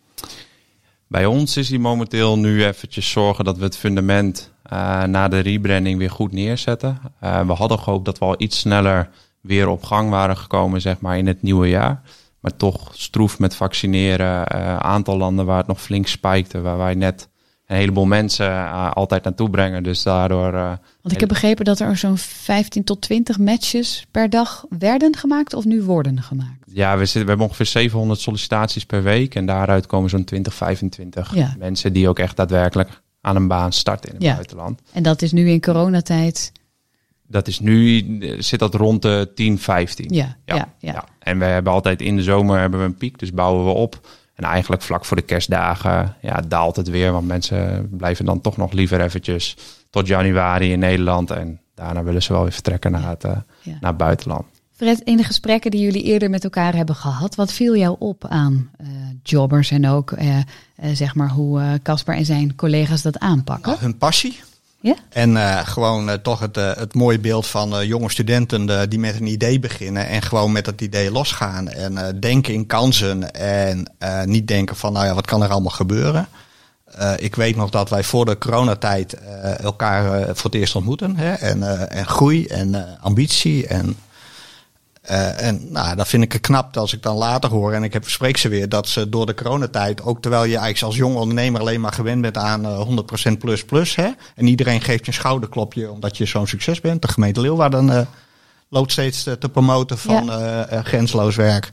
Bij ons is die momenteel nu eventjes zorgen dat we het fundament uh, na de rebranding weer goed neerzetten. Uh, we hadden gehoopt dat we al iets sneller weer op gang waren gekomen, zeg maar, in het nieuwe jaar. Maar toch stroef met vaccineren, aantal landen waar het nog flink spijkte, waar wij net een heleboel mensen uh, altijd naartoe brengen. Dus daardoor. Uh, Want ik heb begrepen dat er zo'n 15 tot 20 matches per dag werden gemaakt of nu worden gemaakt. Ja, we, zitten, we hebben ongeveer 700 sollicitaties per week. En daaruit komen zo'n 20, 25 ja. mensen die ook echt daadwerkelijk aan een baan starten in het ja. buitenland. En dat is nu in coronatijd. Dat is nu, zit dat rond de 10, 15. Ja, ja, ja. ja. En we hebben altijd in de zomer hebben we een piek, dus bouwen we op. En eigenlijk vlak voor de kerstdagen ja, daalt het weer. Want mensen blijven dan toch nog liever eventjes tot januari in Nederland. En daarna willen ze wel weer vertrekken naar het, uh, naar het buitenland. Fred, in de gesprekken die jullie eerder met elkaar hebben gehad, wat viel jou op aan uh, jobbers en ook uh, zeg maar hoe Casper en zijn collega's dat aanpakken? hun passie. En uh, gewoon uh, toch het, uh, het mooie beeld van jonge studenten die met een idee beginnen en gewoon met dat idee losgaan. En denken in kansen en niet denken van nou ja, wat kan er allemaal gebeuren. Ik weet nog dat wij voor de coronatijd elkaar voor het eerst ontmoeten. Hè? En, en groei en ambitie. En, en nou, dat vind ik knap als ik dan later hoor. En ik heb, spreek ze weer dat ze door de coronatijd, ook terwijl je eigenlijk als jong ondernemer alleen maar gewend bent aan 100% plus plus. Hè? En iedereen geeft je een schouderklopje omdat je zo'n succes bent. De gemeente Leeuwarden loopt steeds te promoten van ja. grensloos werk.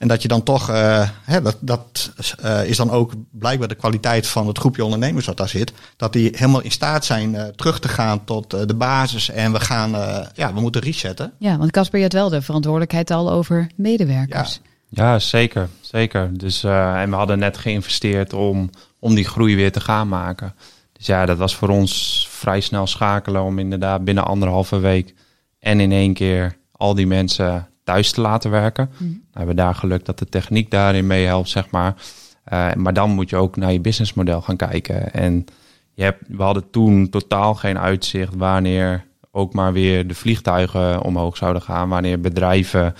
En dat je dan toch, uh, hè, dat, dat uh, is dan ook blijkbaar de kwaliteit van het groepje ondernemers wat daar zit. Dat die helemaal in staat zijn uh, terug te gaan tot de basis. En we gaan, ja, we moeten resetten. Ja, want Casper, je had wel de verantwoordelijkheid al over medewerkers. Ja, ja zeker. Zeker. Dus, en we hadden net geïnvesteerd om, om die groei weer te gaan maken. Dus ja, dat was voor ons vrij snel schakelen om inderdaad binnen anderhalve week en in één keer al die mensen thuis te laten werken. Mm. We hebben daar geluk dat de techniek daarin meehelpt, zeg maar. Uh, maar dan moet je ook naar je businessmodel gaan kijken. En je hebt, we hadden toen totaal geen uitzicht wanneer ook maar weer de vliegtuigen omhoog zouden gaan. Wanneer bedrijven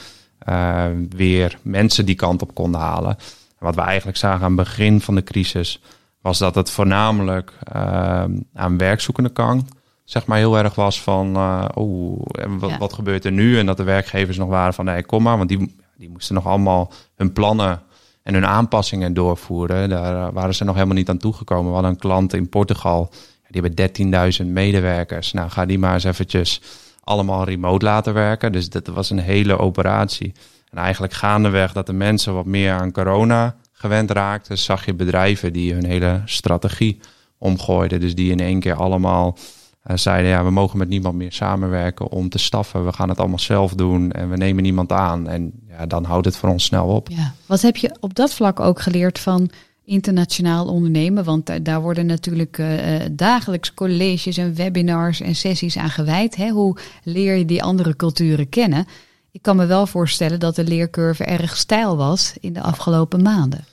uh, weer mensen die kant op konden halen. En wat we eigenlijk zagen aan het begin van de crisis was dat het voornamelijk uh, aan werkzoekende kant zeg maar heel erg was van, uh, oh, wat, wat, gebeurt er nu? En dat de werkgevers nog waren van, nee, kom maar, want die, die moesten nog allemaal hun plannen en hun aanpassingen doorvoeren. Daar eh, waren ze nog helemaal niet aan toegekomen. We hadden een klant in Portugal, die hebben 13.000 medewerkers. Nou, ga die maar eens eventjes allemaal remote laten werken. Dus dat was een hele operatie. En eigenlijk gaandeweg dat de mensen wat meer aan corona gewend raakten, zag je bedrijven die hun hele strategie omgooiden. Dus die in één keer allemaal zeiden, ja, we mogen met niemand meer samenwerken om te staffen. We gaan het allemaal zelf doen en we nemen niemand aan. En ja, dan houdt het voor ons snel op. Ja. Wat heb je op dat vlak ook geleerd van internationaal ondernemen? Want daar worden natuurlijk uh, dagelijks colleges en webinars en sessies aan gewijd. Hè? Hoe leer je die andere culturen kennen? Ik kan me wel voorstellen dat de leercurve erg stijl was in de afgelopen maanden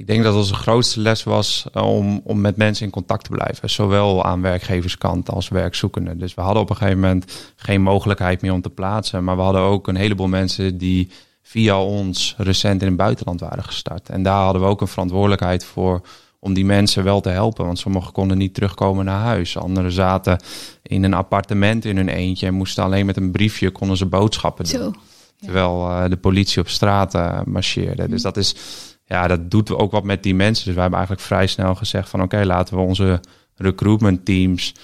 ik denk dat onze grootste les was eh, om, om met mensen in contact te blijven. Zowel aan werkgeverskant als werkzoekenden. Dus we hadden op een gegeven moment geen mogelijkheid meer om te plaatsen. Maar we hadden ook een heleboel mensen die via ons recent in het buitenland waren gestart. En daar hadden we ook een verantwoordelijkheid voor om die mensen wel te helpen. Want sommigen konden niet terugkomen naar huis. Anderen zaten in een appartement in hun eentje en moesten alleen met een briefje konden ze boodschappen doen. Zo, Terwijl uh, de politie op straat uh, marcheerde. Dus dat is ja, dat doet ook wat met die mensen. Dus wij hebben eigenlijk vrij snel gezegd van oké, laten we onze recruitment teams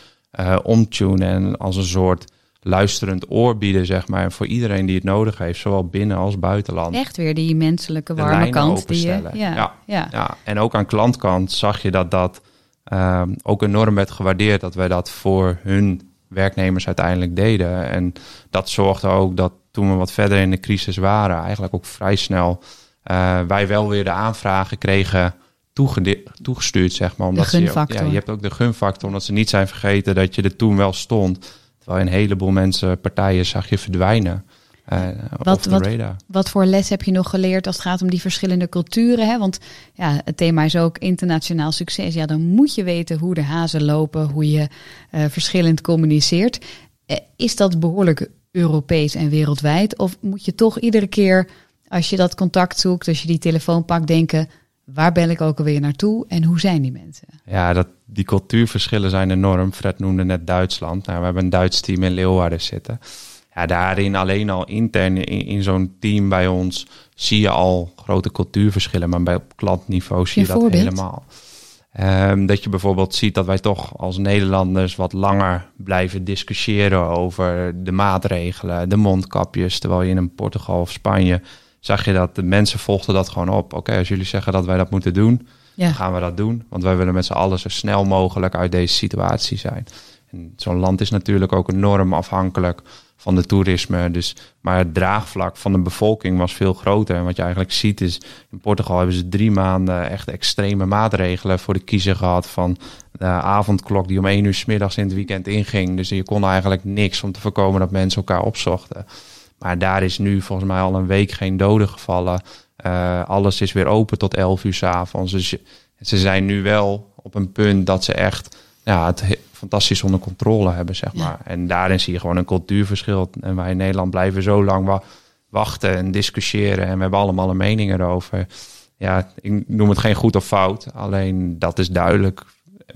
uh, omtunen en als een soort luisterend oor bieden, zeg maar, voor iedereen die het nodig heeft, zowel binnen als buitenland. Echt weer die menselijke warme kant. Die je, ja, ja, ja. ja, En ook aan klantkant zag je dat dat um, ook enorm werd gewaardeerd, dat wij dat voor hun werknemers uiteindelijk deden. En dat zorgde ook dat toen we wat verder in de crisis waren, eigenlijk ook vrij snel wij wel weer de aanvragen kregen toegestuurd, zeg maar. Omdat. Ze, ja, je hebt ook de gunfactor, omdat ze niet zijn vergeten dat je er toen wel stond. Terwijl een heleboel mensen, partijen zag je verdwijnen. Uh, wat, wat, wat, voor les heb je nog geleerd als het gaat om die verschillende culturen? Hè? Want ja, het thema is ook internationaal succes. Ja, dan moet je weten hoe de hazen lopen, hoe je uh, verschillend communiceert. is dat behoorlijk Europees en wereldwijd? Of moet je toch iedere keer als je dat contact zoekt, als je die telefoon pakt, denken: waar ben ik ook alweer naartoe en hoe zijn die mensen? Ja, dat, die cultuurverschillen zijn enorm. Fred noemde net Duitsland. Nou, we hebben een Duits team in Leeuwarden zitten. Ja, daarin alleen al intern in, in zo'n team bij ons zie je al grote cultuurverschillen, maar bij klantniveau zie je, dat helemaal. Um, dat je bijvoorbeeld ziet dat wij toch als Nederlanders wat langer blijven discussiëren over de maatregelen, de mondkapjes, terwijl je in een Portugal of Spanje zag je dat de mensen volgden dat gewoon op. Oké, als jullie zeggen dat wij dat moeten doen, dan gaan we dat doen. Want wij willen met z'n allen zo snel mogelijk uit deze situatie zijn. En zo'n land is natuurlijk ook enorm afhankelijk van de toerisme. Dus, maar het draagvlak van de bevolking was veel groter. En wat je eigenlijk ziet is, in Portugal hebben ze drie maanden echt extreme maatregelen voor de kiezer gehad. Van de avondklok die om één uur s middags in het weekend inging. Dus je kon eigenlijk niks om te voorkomen dat mensen elkaar opzochten. Maar daar is nu volgens mij al een week geen doden gevallen. Uh, alles is weer open tot 11 uur s avonds. Dus ze zijn nu wel op een punt dat ze echt ja, het fantastisch onder controle hebben, zeg maar. En daarin zie je gewoon een cultuurverschil. En wij in Nederland blijven zo lang wachten en discussiëren. En we hebben allemaal een mening erover. ja, ik noem het geen goed of fout. Alleen dat is duidelijk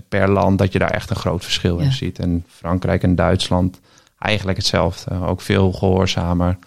per land dat je daar echt een groot verschil Ja. in ziet. En Frankrijk en Duitsland eigenlijk hetzelfde. Ook veel gehoorzamer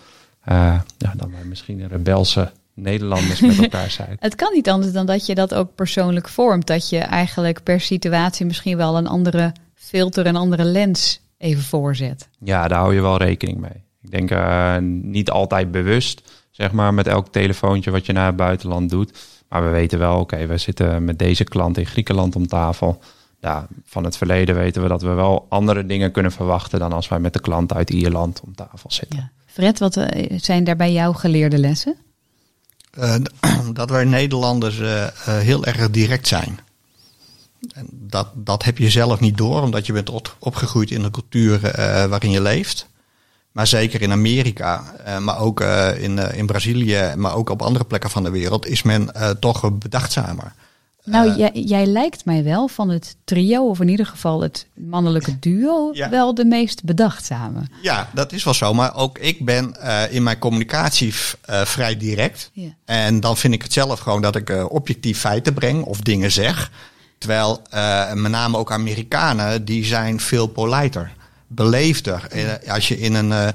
eh, ja, dan wij misschien rebelse Nederlanders met elkaar zijn. Het kan niet anders dan dat je dat ook persoonlijk vormt. Dat je eigenlijk per situatie misschien wel een andere filter, een andere lens even voorzet. Ja, daar hou je wel rekening mee. Ik denk eh, niet altijd bewust, zeg maar, met elk telefoontje wat je naar het buitenland doet. Maar we weten wel, oké, we zitten met deze klant in Griekenland om tafel. Ja, van het verleden weten we dat we wel andere dingen kunnen verwachten dan als wij met de klant uit Ierland om tafel zitten. Ja. Fred, wat eh, zijn daar bij jou geleerde lessen? Eh, dat wij Nederlanders eh, heel erg direct zijn. En dat, dat heb je zelf niet door, omdat je bent op- opgegroeid in de cultuur eh, waarin je leeft. Maar zeker in Amerika, eh, maar ook eh, in, in Brazilië, maar ook op andere plekken van de wereld, is men eh, toch bedachtzamer. Nou, Eh, jij, jij lijkt mij wel van het trio, of in ieder geval het mannelijke duo, Ja. wel de meest bedachtzame. Ja, dat is wel zo. Maar ook ik ben eh, in mijn communicatie eh, vrij direct. Ja. En dan vind ik het zelf gewoon dat ik objectief feiten breng of dingen zeg. Terwijl met name ook Amerikanen, die zijn veel politer, beleefder. Als je in een...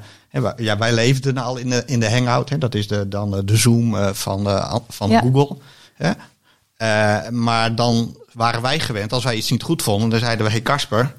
ja, wij leefden al in de, in de Hangout. Hè, dat is de, dan de Zoom van, van Ja. Google. Hè. Eh, maar dan waren wij gewend, als wij iets niet goed vonden, dan zeiden we: Hey Casper,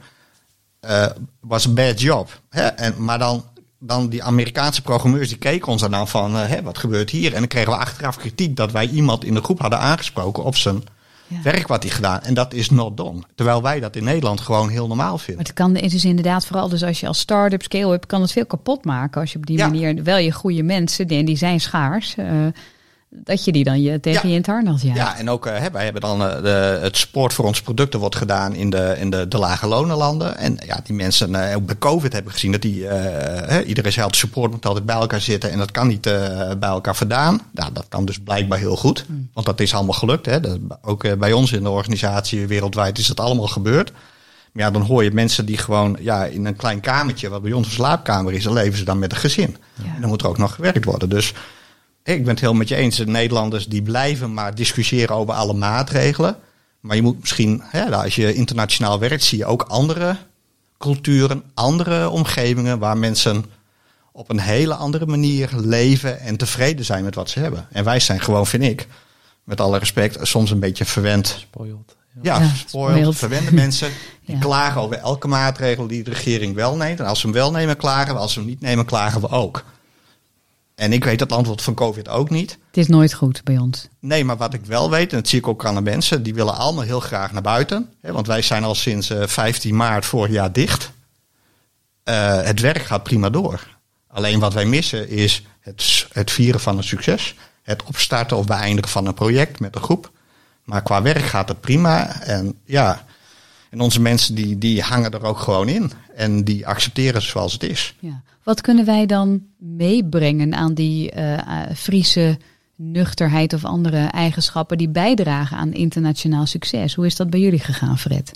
eh, was een bad job. Hè? En, maar dan, dan die Amerikaanse programmeurs die keken ons dan van, eh, hè, wat gebeurt hier? En dan kregen we achteraf kritiek dat wij iemand in de groep hadden aangesproken op zijn Ja. werk wat hij gedaan. En dat is not done. Terwijl wij dat in Nederland gewoon heel normaal Maar vinden. het kan is inderdaad vooral dus als je als start-up scale-up kan het veel kapot maken als je op die Ja. manier wel je goede mensen die, die zijn schaars dat je die dan je tegen Ja. je in het harnas jaagt. Ja, en ook hè, wij hebben dan eh, de, het support voor onze producten wordt gedaan in de, in de, de lage lonenlanden. En ja, die mensen eh, ook bij COVID hebben gezien dat die, iedereen zei altijd support moet altijd bij elkaar zitten en dat kan niet bij elkaar vandaan. Nou, dat kan dus blijkbaar heel goed, want dat is allemaal gelukt. Hè. Dat, ook bij ons in de organisatie wereldwijd is dat allemaal gebeurd. Maar ja, dan hoor je mensen die gewoon ja, in een klein kamertje, wat bij ons een slaapkamer is, dan leven ze dan met een gezin. Ja. En dan moet er ook nog gewerkt worden. Dus ik ben het heel met je eens. De Nederlanders die blijven maar discussiëren over alle maatregelen. Maar je moet misschien, hè, nou, als je internationaal werkt, zie je ook andere culturen, andere omgevingen waar mensen op een hele andere manier leven en tevreden zijn met wat ze hebben. En wij zijn gewoon, vind ik, met alle respect, soms een beetje verwend. Spoiled. Ja. Ja, Ja, spoiled, spoiled. verwende mensen die Ja. klagen over elke maatregel die de regering wel neemt. En als ze hem wel nemen, klagen we. Als ze hem niet nemen, klagen we ook. En ik weet het antwoord van COVID ook niet. Het is nooit goed bij ons. Nee, maar wat ik wel weet, en dat zie ik ook aan de mensen, die willen allemaal heel graag naar buiten. Hè, want wij zijn al sinds eh, 15 maart vorig jaar dicht. Eh, het werk gaat prima door. Alleen wat wij missen is het, het vieren van een succes. Het opstarten of beëindigen van een project met een groep. Maar qua werk gaat het prima. En ja, en onze mensen die, die hangen er ook gewoon in. En die accepteren het zoals het is. Ja. Wat kunnen wij dan meebrengen aan die eh, eh, Friese nuchterheid of andere eigenschappen die bijdragen aan internationaal succes? Hoe is dat bij jullie gegaan, Fred?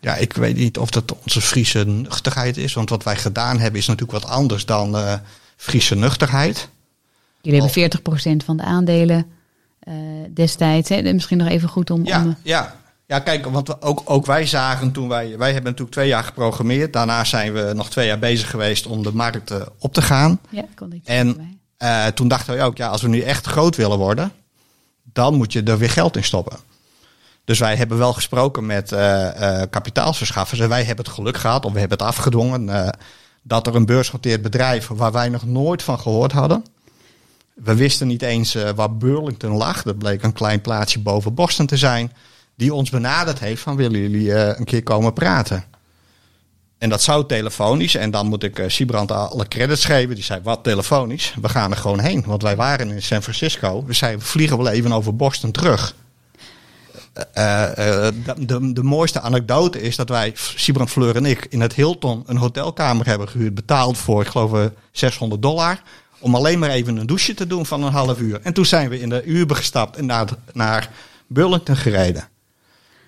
Ja, ik weet niet of dat onze Friese nuchterheid is. Want wat wij gedaan hebben is natuurlijk wat anders dan eh Friese nuchterheid. Jullie hebben 40% van de aandelen destijds. Hè? Misschien nog even goed om. Ja, om ja. Ja kijk, want ook, ook wij zagen toen wij... Wij hebben natuurlijk twee jaar geprogrammeerd. Daarna zijn we nog twee jaar bezig geweest om de markt eh, op te gaan. ja, kon ik En eh, toen dachten we ook, ja, als we nu echt groot willen worden... dan moet je er weer geld in stoppen. Dus wij hebben wel gesproken met kapitaalsverschaffers. En wij hebben het geluk gehad, of we hebben het afgedwongen... dat er een beursgenoteerd bedrijf waar wij nog nooit van gehoord hadden... We wisten niet eens waar Burlington lag. Dat bleek een klein plaatsje boven Boston te zijn. Die ons benaderd heeft van willen jullie eh, een keer komen praten. En dat zou telefonisch. En dan moet ik eh Sibrand alle credits geven. Die zei, wat telefonisch? We gaan er gewoon heen. Want wij waren in San Francisco. We zeiden, vliegen wel even over Boston terug. Eh, de, de, de mooiste anekdote is dat wij, Sibrand Fleur en ik, in het Hilton een hotelkamer hebben gehuurd. Betaald voor, ik geloof, eh, 600 dollar. Om alleen maar even een douche te doen van een half uur. En toen zijn we in de Uber gestapt en naar, naar Burlington gereden.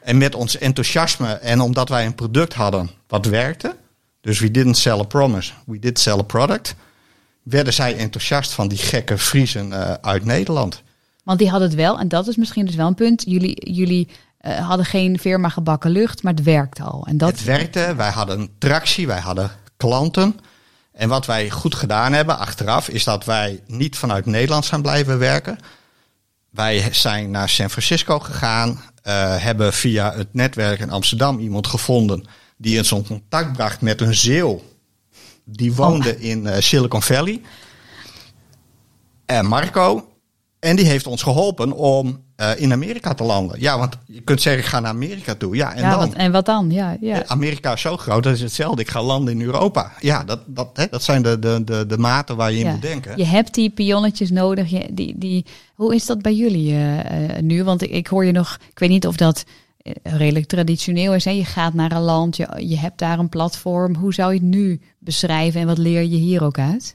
En met ons enthousiasme en omdat wij een product hadden wat werkte. Dus we didn't sell a promise, we did sell a product. Werden zij enthousiast van die gekke Friesen eh, uit Nederland. Want die hadden het wel, en dat is misschien dus wel een punt. Jullie, jullie uh, hadden geen firma gebakken lucht, maar het werkte al. En dat... Het werkte, wij hadden tractie, wij hadden klanten. En wat wij goed gedaan hebben achteraf, is dat wij niet vanuit Nederland zijn blijven werken. Wij zijn naar San Francisco gegaan, uh, hebben via het netwerk in Amsterdam iemand gevonden die ons in contact bracht met een zeeuw. Die woonde oh. in uh, Silicon Valley. En Marco. En die heeft ons geholpen om uh, in Amerika te landen. Ja, want je kunt zeggen, ik ga naar Amerika toe. Ja, en, ja, dan? Wat, en wat dan? Ja, ja. Amerika is zo groot, dat is hetzelfde. Ik ga landen in Europa. Ja, dat, dat, hè, dat zijn de, de, de, de maten waar je in moet denken. Je hebt die pionnetjes nodig. Je, die, die, hoe is dat bij jullie uh, uh, nu? Want ik, ik hoor je nog, ik weet niet of dat redelijk traditioneel is. Hè? Je gaat naar een land, je, je hebt daar een platform. Hoe zou je het nu beschrijven en wat leer je hier ook uit?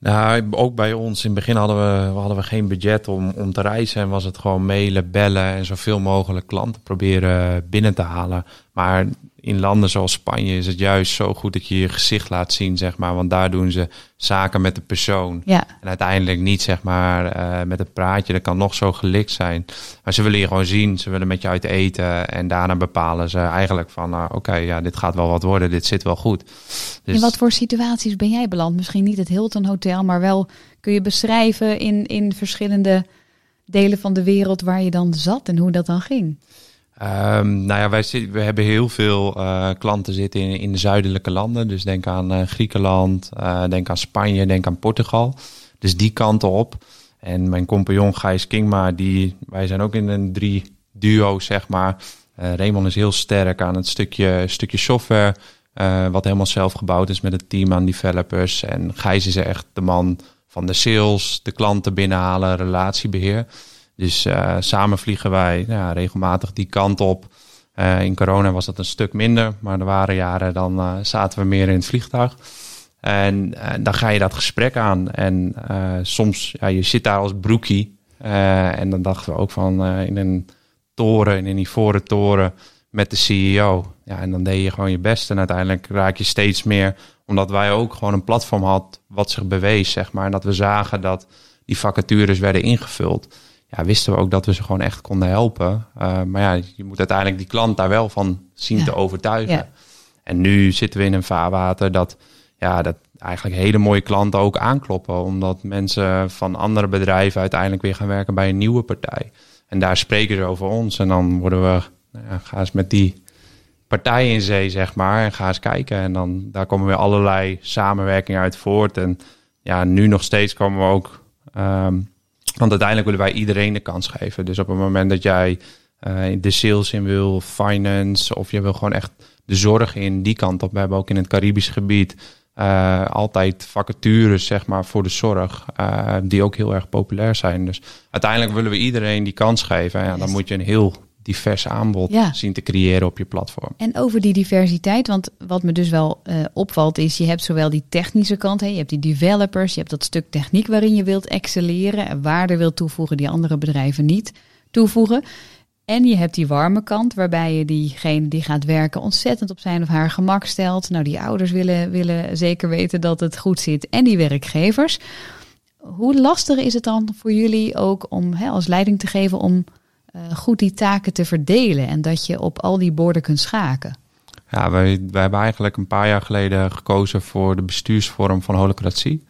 Nou, ook bij ons in het begin hadden we, hadden we geen budget om, om te reizen. En was het gewoon mailen, bellen en zoveel mogelijk klanten proberen binnen te halen. Maar in landen zoals Spanje is het juist zo goed dat je je gezicht laat zien, zeg maar. Want daar doen ze zaken met de persoon. Ja. En uiteindelijk niet, zeg maar, uh, met een praatje. Dat kan nog zo gelikt zijn. Maar ze willen je gewoon zien. Ze willen met je uit eten. En daarna bepalen ze eigenlijk van, uh, oké, ja, dit gaat wel wat worden. Dit zit wel goed. Dus... In wat voor situaties ben jij beland? Misschien niet het Hilton Hotel, maar wel kun je beschrijven in, in verschillende delen van de wereld waar je dan zat en hoe dat dan ging? Um, nou ja, wij we hebben heel veel uh, klanten zitten in, in de zuidelijke landen. Dus denk aan uh, Griekenland, uh, denk aan Spanje, denk aan Portugal. Dus die kant op. En mijn compagnon Gijs Kingma, die, wij zijn ook in een drie duo, zeg maar. Raymond is heel sterk aan het stukje, stukje software, wat helemaal zelf gebouwd is met het team aan developers. En Gijs is echt de man van de sales, de klanten binnenhalen, relatiebeheer. Dus uh, samen vliegen wij ja, regelmatig die kant op. Uh, in corona was dat een stuk minder, maar er waren jaren dan uh, zaten we meer in het vliegtuig. En dan ga je dat gesprek aan. En soms, ja, je zit daar als broekie. en dan dachten we ook van in een toren, in een ivoren toren met de CEO. Ja, en dan deed je gewoon je best. En uiteindelijk raak je steeds meer, omdat wij ook gewoon een platform had wat zich bewees, zeg maar. En dat we zagen dat die vacatures werden ingevuld ja, wisten we ook dat we ze gewoon echt konden helpen. Uh, maar ja, je moet uiteindelijk die klant daar wel van zien te overtuigen. Ja. En nu zitten we in een vaarwater dat, ja, dat eigenlijk hele mooie klanten ook aankloppen. Omdat mensen van andere bedrijven uiteindelijk weer gaan werken bij een nieuwe partij. En daar spreken ze over ons. En dan worden we, nou ja, ga eens met die partij in zee, zeg maar. En ga eens kijken. En dan daar komen weer allerlei samenwerkingen uit voort. En ja, nu nog steeds komen we ook. Um, want uiteindelijk willen wij iedereen de kans geven. Dus op het moment dat jij uh, de sales in wil, finance, of je wil gewoon echt de zorg in die kant op. We hebben ook in het Caribisch gebied uh, altijd vacatures, zeg maar, voor de zorg, uh, die ook heel erg populair zijn. Dus uiteindelijk willen we iedereen die kans geven. En ja, dan moet je een heel divers aanbod ja. zien te creëren op je platform. En over die diversiteit, want wat me dus wel uh, opvalt is, je hebt zowel die technische kant, hè, je hebt die developers, je hebt dat stuk techniek waarin je wilt excelleren en waarde wilt toevoegen die andere bedrijven niet toevoegen. En je hebt die warme kant, waarbij je diegene die gaat werken ontzettend op zijn of haar gemak stelt. Nou, die ouders willen, willen zeker weten dat het goed zit. En die werkgevers. Hoe lastig is het dan voor jullie ook om hè, als leiding te geven om goed die taken te verdelen en dat je op al die borden kunt schaken? Ja, wij, wij hebben eigenlijk een paar jaar geleden gekozen voor de bestuursvorm van holocratie.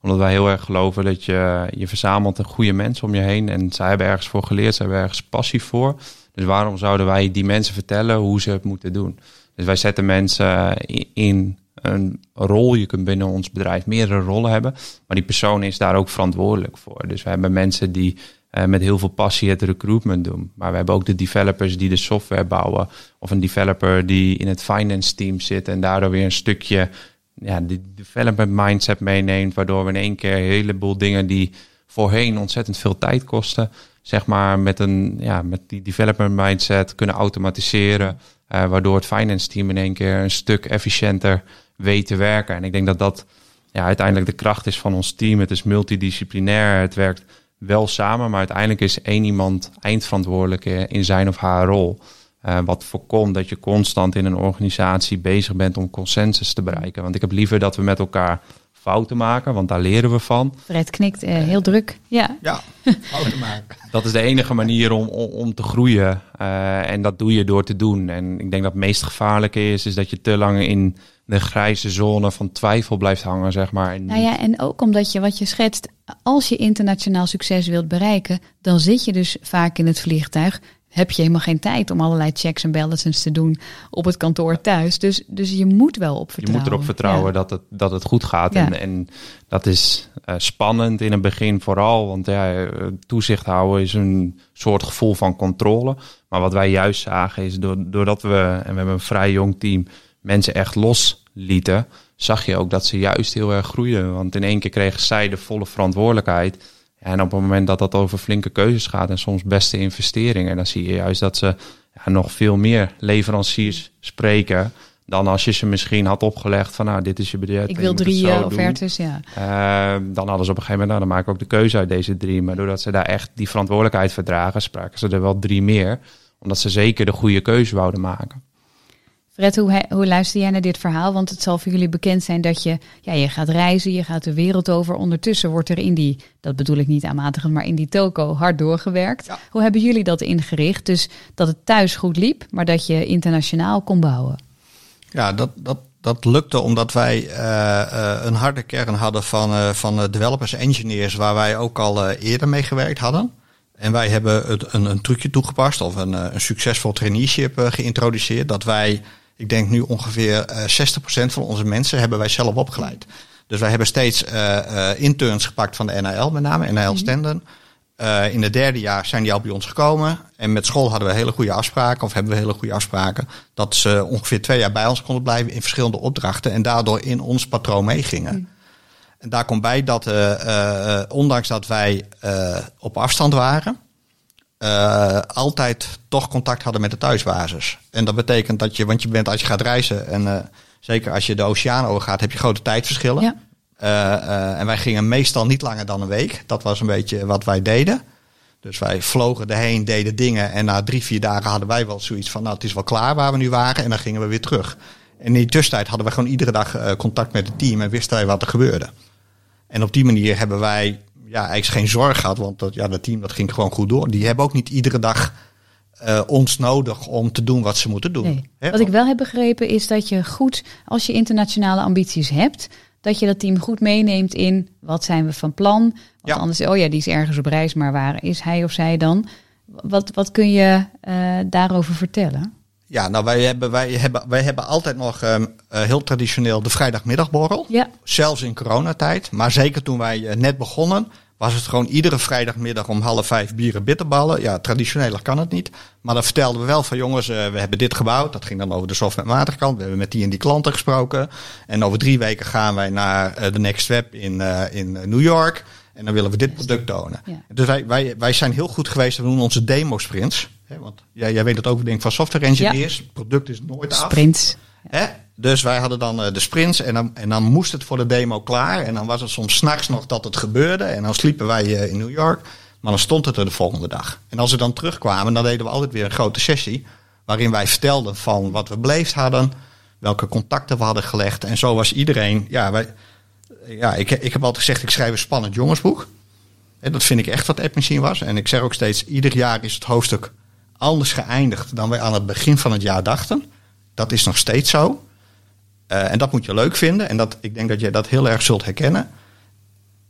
Omdat wij heel erg geloven dat je, je verzamelt een goede mensen om je heen. En zij hebben ergens voor geleerd, ze hebben ergens passie voor. Dus waarom zouden wij die mensen vertellen hoe ze het moeten doen? Dus wij zetten mensen in een rol. Je kunt binnen ons bedrijf meerdere rollen hebben. Maar die persoon is daar ook verantwoordelijk voor. Dus we hebben mensen die uh, met heel veel passie het recruitment doen. Maar we hebben ook de developers die de software bouwen. Of een developer die in het finance team zit en daardoor weer een stukje ja, die development mindset meeneemt. Waardoor we in één keer een heleboel dingen die voorheen ontzettend veel tijd kosten. Zeg maar met, een, ja, met die development mindset kunnen automatiseren. Uh, waardoor het finance team in één keer een stuk efficiënter weet te werken. En ik denk dat dat ja, uiteindelijk de kracht is van ons team. Het is multidisciplinair. Het werkt wel samen, maar uiteindelijk is één iemand eindverantwoordelijk in zijn of haar rol. Uh, wat voorkomt dat je constant in een organisatie bezig bent om consensus te bereiken. Want ik heb liever dat we met elkaar fouten maken, want daar leren we van. Fred knikt eh, heel druk. Ja. Ja, fouten maken. Dat is de enige manier om, om, om te groeien. Eh, en dat doe je door te doen. En ik denk dat het meest gevaarlijke is, is dat je te lang in de grijze zone van twijfel blijft hangen, zeg maar. En Nou ja, en ook omdat je wat je schetst, als je internationaal succes wilt bereiken, dan zit je dus vaak in het vliegtuig. Heb je helemaal geen tijd om allerlei checks en balances te doen op het kantoor thuis. Dus, dus je moet wel op Je vertrouwen. moet erop vertrouwen Ja. dat, het, dat het goed gaat. Ja. En, en dat is eh, spannend in het begin vooral. Want ja, eh, toezicht houden is een soort gevoel van controle. Maar wat wij juist zagen is door, doordat we, en we hebben een vrij jong team, mensen echt loslieten, zag je ook dat ze juist heel erg groeiden. Want in één keer kregen zij de volle verantwoordelijkheid. En op het moment dat dat over flinke keuzes gaat en soms beste investeringen, dan zie je juist dat ze ja, nog veel meer leveranciers spreken dan als je ze misschien had opgelegd van nou dit is je budget. Ik wil drie eh, offertes, ja. Eh, dan hadden ze op een gegeven moment, nou dan maak ik ook de keuze uit deze drie. Maar doordat ze daar echt die verantwoordelijkheid verdragen, spraken ze er wel drie meer. Omdat ze zeker de goede keuze wouden maken. Fred, hoe, hoe luister jij naar dit verhaal? Want het zal voor jullie bekend zijn dat je, ja, je gaat reizen, je gaat de wereld over. Ondertussen wordt er in die, dat bedoel ik niet aanmatigend, maar in die toko hard doorgewerkt. Ja. Hoe hebben jullie dat ingericht? Dus dat het thuis goed liep, maar dat je internationaal kon bouwen. Ja, dat, dat, dat lukte omdat wij eh, eh, een harde kern hadden van, eh, van developers, engineers, waar wij ook al eerder mee gewerkt hadden. En wij hebben het, een, een trucje toegepast of een, een succesvol traineeship geïntroduceerd. Dat wij, ik denk nu ongeveer eh 60% van onze mensen hebben wij zelf opgeleid. Dus wij hebben steeds eh, eh, interns gepakt van de NAL, met name NAL Stenden. Eh, in het derde jaar zijn die al bij ons gekomen. En met school hadden we hele goede afspraken, of hebben we hele goede afspraken, dat ze ongeveer twee jaar bij ons konden blijven in verschillende opdrachten en daardoor in ons patroon meegingen. En daar komt bij dat, eh, eh, ondanks dat wij eh, op afstand waren, eh, altijd toch contact hadden met de thuisbasis. En dat betekent dat je, want je bent als je gaat reizen en eh, zeker als je de oceaan over gaat, heb je grote tijdverschillen. Ja. Eh, en wij gingen meestal niet langer dan een week. Dat was een beetje wat wij deden. Dus wij vlogen erheen, deden dingen. En na drie, vier dagen hadden wij wel zoiets van, nou het is wel klaar waar we nu waren. En dan gingen we weer terug. En in die tussentijd hadden we gewoon iedere dag contact met het team en wisten wij wat er gebeurde. En op die manier hebben wij ja, eigenlijk geen zorg gehad, want dat, ja, dat team dat ging gewoon goed door. Die hebben ook niet iedere dag eh, ons nodig om te doen wat ze moeten doen. Nee. Wat ik wel heb begrepen is dat je goed, als je internationale ambities hebt, dat je dat team goed meeneemt in wat zijn we van plan. Want Ja. anders, oh ja, die is ergens op reis, maar waar is hij of zij dan? Wat, wat kun je eh, daarover vertellen? Ja, nou wij hebben, wij hebben, wij hebben altijd nog ehm, eh, heel traditioneel de vrijdagmiddagborrel. Ja, Zelfs in coronatijd. Maar zeker toen wij eh, net begonnen, was het gewoon iedere vrijdagmiddag om half vijf bieren bitterballen. Ja, traditioneler kan het niet. Maar dan vertelden we wel van jongens, eh, we hebben dit gebouwd. Dat ging dan over de software kant. We hebben met die en die klanten gesproken. En over drie weken gaan wij naar de Next Web in, in New York. En dan willen we dit product tonen. Ja. Dus wij, wij, wij zijn heel goed geweest. We doen onze demo sprints. Hè, want jij, jij weet het ook, ik denk van software engineers. Product is nooit af. sprints. Hè? Dus wij hadden dan eh, de sprints en dan, en dan moest het voor de demo klaar. En dan was het soms s'nachts nog dat het gebeurde. En dan sliepen wij eh, in New York. Maar dan stond het er de volgende dag. En als we dan terugkwamen, dan deden we altijd weer een grote sessie. Waarin wij vertelden van wat we beleefd hadden. Welke contacten we hadden gelegd. En zo was iedereen. Ja, wij, ja ik, ik heb altijd gezegd, ik schrijf een spannend jongensboek. En dat vind ik echt wat App Machine was. En ik zeg ook steeds, ieder jaar is het hoofdstuk anders geëindigd dan wij aan het begin van het jaar dachten. Dat is nog steeds zo. Eh, en dat moet je leuk vinden. En dat, ik denk dat jij dat heel erg zult herkennen.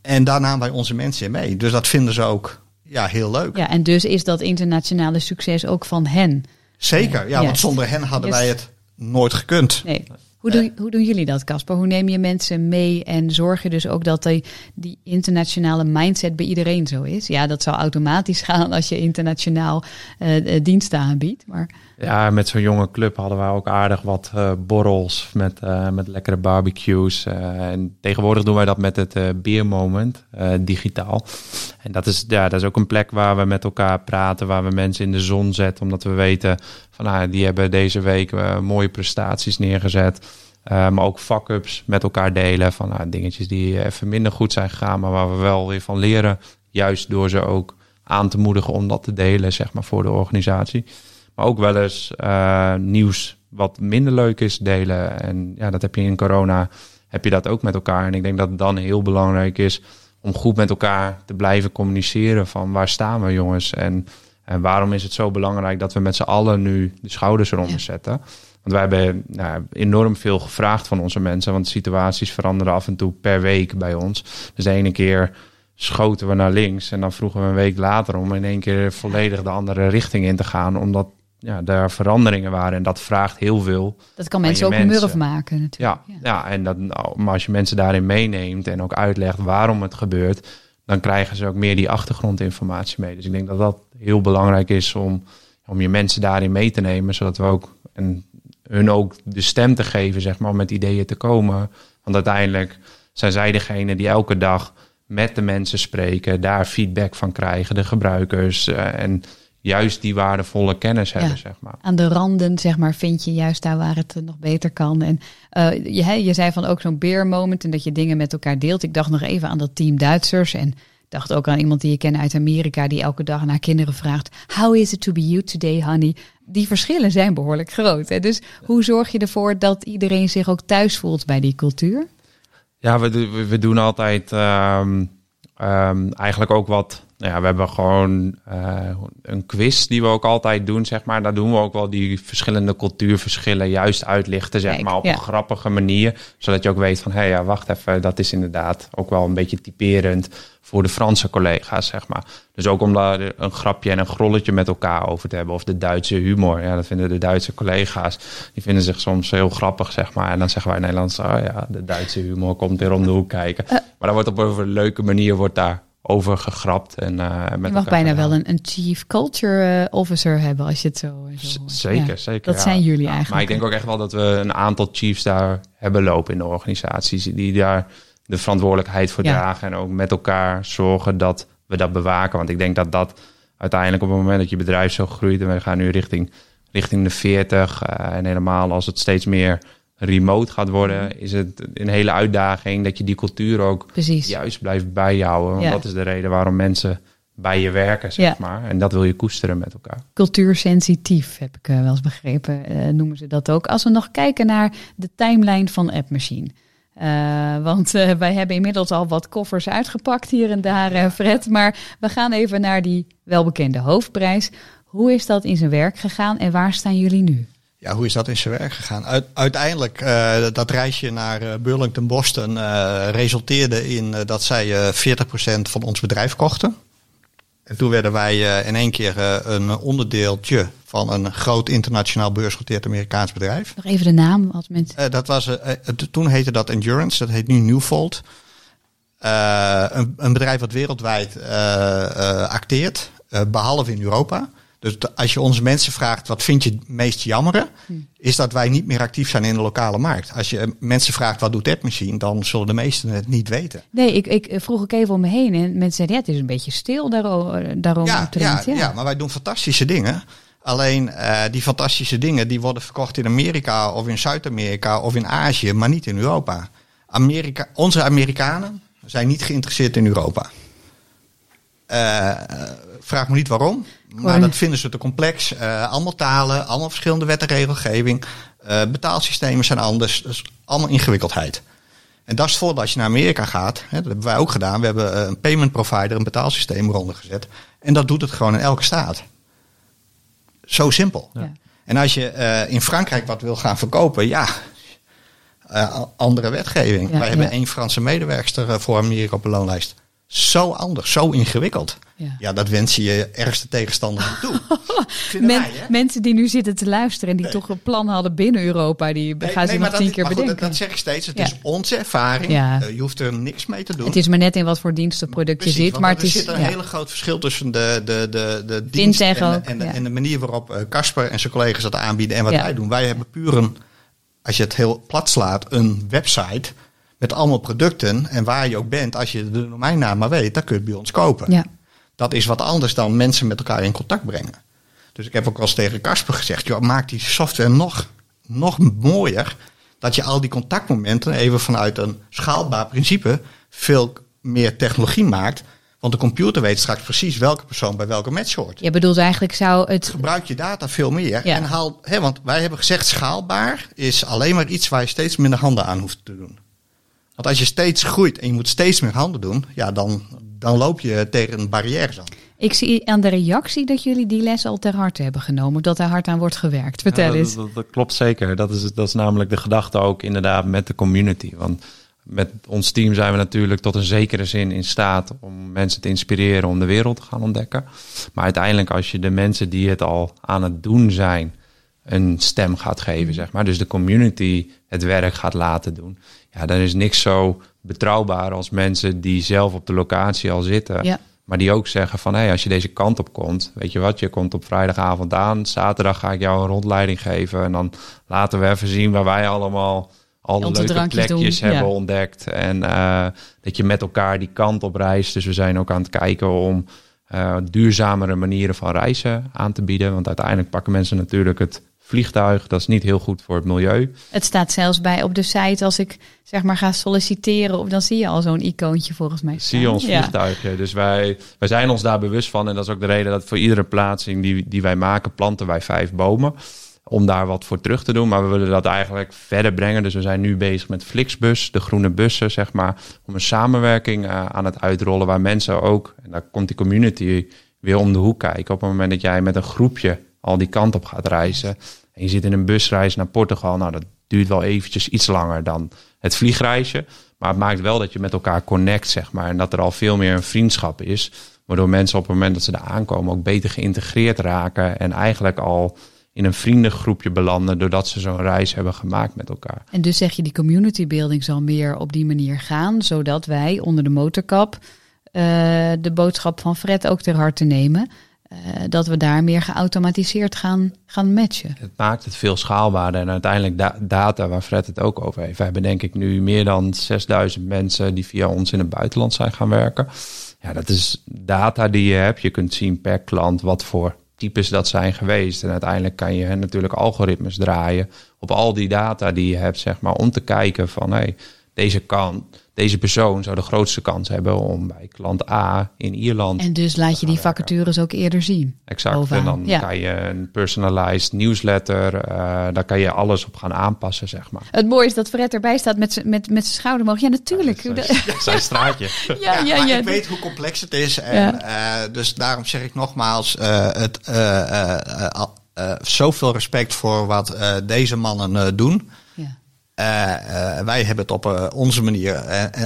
En daar namen wij onze mensen in mee. Dus dat vinden ze ook ja, heel leuk. Ja, en dus is dat internationale succes ook van hen. Zeker, ja, Juist. want zonder hen hadden Yes. wij het nooit gekund. Nee. Hoe, doe, hoe doen jullie dat, Casper? Hoe neem je mensen mee en zorg je dus ook dat die, die internationale mindset bij iedereen zo is? Ja, dat zou automatisch gaan als je internationaal eh, eh, diensten aanbiedt. Maar Ja, met zo'n jonge club hadden wij ook aardig wat eh, borrels met, eh, met lekkere barbecues. eh, en tegenwoordig doen wij dat met het Beer Moment, eh, digitaal. En dat is, ja, dat is ook een plek waar we met elkaar praten, waar we mensen in de zon zetten. Omdat we weten van ah, die hebben deze week mooie prestaties neergezet. Maar ook fuck-ups met elkaar delen van ah, dingetjes die even minder goed zijn gegaan, maar waar we wel weer van leren. Juist door ze ook aan te moedigen om dat te delen, zeg maar, voor de organisatie. Maar ook wel eens eh, nieuws wat minder leuk is delen. En ja, dat heb je in corona heb je dat ook met elkaar. En ik denk dat het dan heel belangrijk is om goed met elkaar te blijven communiceren van waar staan we jongens en, en waarom is het zo belangrijk dat we met z'n allen nu de schouders eronder zetten. Want wij hebben nou, enorm veel gevraagd van onze mensen, want situaties veranderen af en toe per week bij ons. Dus de ene keer schoten we naar links en dan vroegen we een week later om in één keer volledig de andere richting in te gaan, omdat ja, daar veranderingen waren en dat vraagt heel veel. Dat kan mensen ook mensen. murf maken natuurlijk. Ja, ja. en dat, nou, maar als je mensen daarin meeneemt en ook uitlegt waarom het gebeurt, dan krijgen ze ook meer die achtergrondinformatie mee. Dus ik denk dat dat heel belangrijk is om, om je mensen daarin mee te nemen, zodat we ook en hun ook de stem te geven, zeg maar, om met ideeën te komen. Want uiteindelijk zijn zij degene die elke dag met de mensen spreken, daar feedback van krijgen, de gebruikers. Uh, en juist die waardevolle kennis hebben, zeg maar. Aan de randen, zeg maar, vind je juist daar waar het nog beter kan. En uh, je, je zei van ook zo'n beer moment en dat je dingen met elkaar deelt. Ik dacht nog even aan dat team Duitsers en dacht ook aan iemand die je kent uit Amerika die elke dag naar kinderen vraagt: How is it to be you today, honey? Die verschillen zijn behoorlijk groot. Hè? Dus hoe zorg je ervoor dat iedereen zich ook thuis voelt bij die cultuur? Ja, we, we doen altijd um, um, eigenlijk ook wat nou ja, we hebben gewoon uh, een quiz die we ook altijd doen, zeg maar. Daar doen we ook wel die verschillende cultuurverschillen juist uitlichten, zeg maar, op een grappige manier. Zodat je ook weet van, hé, hey, ja, wacht even, dat is inderdaad ook wel een beetje typerend voor de Franse collega's, zeg maar. Dus ook om daar een grapje en een grolletje met elkaar over te hebben. Of de Duitse humor. Ja, dat vinden de Duitse collega's. Die vinden zich soms heel grappig, zeg maar. En dan zeggen wij Nederlands, oh ja, de Duitse humor komt weer om de hoek kijken. Uh, maar dan wordt op een leuke manier wordt daar over gegrapt. En, uh, met je mag bijna wel een, een, chief culture eh, officer hebben als je het zo... zo zeker, zeker. Dat zijn jullie eigenlijk. Maar ik denk ook echt wel dat we een aantal chiefs daar hebben lopen in de organisaties. Die daar de verantwoordelijkheid voor dragen. En ook met elkaar zorgen dat we dat bewaken. Want ik denk dat dat uiteindelijk op het moment dat je bedrijf zo groeit... en we gaan nu richting, richting de 40... Uh, eh, en helemaal als het steeds meer remote gaat worden, is het een hele uitdaging dat je die cultuur ook juist blijft bijhouden. Want dat is de reden waarom mensen bij je werken, zeg maar. En dat wil je koesteren met elkaar. Cultuursensitief, heb ik uh, wel eens begrepen, uh, noemen ze dat ook. Als we nog kijken naar de timeline van AppMachine. Uh, want wij hebben inmiddels al wat koffers uitgepakt hier en daar, Fred. Maar we gaan even naar die welbekende hoofdprijs. Hoe is dat in zijn werk gegaan en waar staan jullie nu? Ja, hoe is dat in zijn werk gegaan? uiteindelijk, uh, dat reisje naar uh, Burlington, Boston, uh, resulteerde in dat zij 40% van ons bedrijf kochten. En toen werden wij in één keer een onderdeeltje van een groot internationaal beursgenoteerd Amerikaans bedrijf. Nog even de naam. Als mensen... dat was, toen heette dat Endurance, dat heet nu Newfold. Een, een, bedrijf wat wereldwijd acteert, behalve in Europa. Dus als je onze mensen vraagt, wat vind je het meest jammeren? Hm. Is dat wij niet meer actief zijn in de lokale markt. Als je mensen vraagt, wat doet AppMachine? Dan zullen de meesten het niet weten. Nee, ik, ik vroeg ook even om me heen. En mensen zeiden, ja, het is een beetje stil daarom. daarom ja, ja, ja. ja, maar wij doen fantastische dingen. Alleen uh, die fantastische dingen die worden verkocht in Amerika of in Zuid-Amerika of in Azië, maar niet in Europa. Amerika, onze Amerikanen zijn niet geïnteresseerd in Europa. Uh, vraag me niet waarom. Maar dat vinden ze te complex. Uh, allemaal talen, allemaal verschillende wet en regelgeving. Uh, betaalsystemen zijn anders. Dus allemaal ingewikkeldheid. En dat is het voordeel als je naar Amerika gaat. Hè, dat hebben wij ook gedaan. We hebben eh, een payment provider, een betaalsysteem eronder gezet. En dat doet het gewoon in elke staat. Zo simpel. Ja. En als je in Frankrijk wat wil gaan verkopen, ja, andere wetgeving. Ja, wij hebben één Franse medewerkster voor Amerika op de loonlijst zo anders, zo ingewikkeld. Ja, ja dat wens je je ergste tegenstander toe. Men, wij, mensen die nu zitten te luisteren en die toch een plan hadden binnen Europa, die gaan ze nog tien keer bedenken. dat, zeg ik steeds. Het is onze ervaring. Uh, je hoeft er niks mee te doen. Het is maar net in wat voor dienst of product je zit. Maar het is, zit een hele groot verschil tussen de, de, de, de dienst en, en, de, en, de, manier waarop eh, Casper en zijn collega's dat aanbieden en wat wij doen. Wij hebben puur een, als je het heel plat slaat, een website met allemaal producten. En waar je ook bent, als je de domeinnaam maar weet, dan kun je het bij ons kopen. Ja. Dat is wat anders dan mensen met elkaar in contact brengen. Dus ik heb ook al eens tegen Casper gezegd, joh, maak die software nog, nog mooier. Dat je al die contactmomenten even vanuit een schaalbaar principe veel meer technologie maakt. Want de computer weet straks precies welke persoon bij welke match hoort. Je bedoelt eigenlijk zou het... Gebruik je data veel meer. En haal, hè, want wij hebben gezegd schaalbaar is alleen maar iets waar je steeds minder handen aan hoeft te doen. Want als je steeds groeit en je moet steeds meer handen doen, ja, dan, dan loop je tegen een barrière aan. Ik zie aan de reactie dat jullie die les al ter harte hebben genomen. Dat er hard aan wordt gewerkt. Vertel Ja, eens. dat, dat, dat klopt zeker. Dat is, dat is namelijk de gedachte ook inderdaad met de community. Want met ons team zijn we natuurlijk tot een zekere zin in staat om mensen te inspireren om de wereld te gaan ontdekken. Maar uiteindelijk als je de mensen die het al aan het doen zijn een stem gaat geven, zeg maar. Dus de community het werk gaat laten doen. Ja, dan is niks zo betrouwbaar als mensen die zelf op de locatie al zitten. Ja. Maar die ook zeggen van, hé, hey, als je deze kant op komt, weet je wat, je komt op vrijdagavond aan, zaterdag ga ik jou een rondleiding geven en dan laten we even zien waar wij allemaal al de Onze leuke plekjes doen, hebben ja. ontdekt. En eh, dat je met elkaar die kant op reist. Dus we zijn ook aan het kijken om eh, duurzamere manieren van reizen aan te bieden. Want uiteindelijk pakken mensen natuurlijk het vliegtuig. Dat is niet heel goed voor het milieu. Het staat zelfs bij op de site als ik zeg maar ga solliciteren. Of dan zie je al zo'n icoontje volgens mij. Zie je ons Ja. vliegtuigje. Dus wij, wij zijn ons daar bewust van. En dat is ook de reden dat voor iedere plaatsing die, die wij maken, planten wij vijf bomen. Om daar wat voor terug te doen. Maar we willen dat eigenlijk verder brengen. Dus we zijn nu bezig met Flixbus, de groene bussen, zeg maar. Om een samenwerking eh, aan het uitrollen. Waar mensen ook, en daar komt die community weer om de hoek kijken. Op het moment dat jij met een groepje al die kant op gaat reizen. En je zit in een busreis naar Portugal. Nou, dat duurt wel eventjes iets langer dan het vliegreisje. Maar het maakt wel dat je met elkaar connect, zeg maar. En dat er al veel meer een vriendschap is. Waardoor mensen op het moment dat ze daar aankomen ook beter geïntegreerd raken. En eigenlijk al in een vriendengroepje belanden. Doordat ze zo'n reis hebben gemaakt met elkaar. En dus zeg je die community building zal meer op die manier gaan. Zodat wij onder de motorkap eh, de boodschap van Fred ook ter harte nemen. Eh, dat we daar meer geautomatiseerd gaan, gaan matchen. Het maakt het veel schaalbaarder. En uiteindelijk da- data waar Fred het ook over heeft. We hebben denk ik nu meer dan 6000 mensen die via ons in het buitenland zijn gaan werken. Ja, dat is data die je hebt. Je kunt zien per klant wat voor types dat zijn geweest. En uiteindelijk kan je natuurlijk algoritmes draaien op al die data die je hebt, zeg maar, om te kijken van hey, deze kan, deze persoon zou de grootste kans hebben om bij klant A in Ierland. En dus laat je die vacatures ook eerder zien. Exact. bovenaan. En dan Ja. kan je een personalized newsletter, eh, daar kan je alles op gaan aanpassen, zeg maar. Het mooie is dat Fred erbij staat met met, met zijn schouder omhoog. Ja, natuurlijk. Zijn, zijn straatje. Ja, ja, maar ja. ik weet hoe complex het is. En, Ja. eh, dus daarom zeg ik nogmaals, eh, het, eh, eh, eh, eh, zoveel respect voor wat eh, deze mannen eh, doen. Eh, eh, wij hebben het op eh, onze manier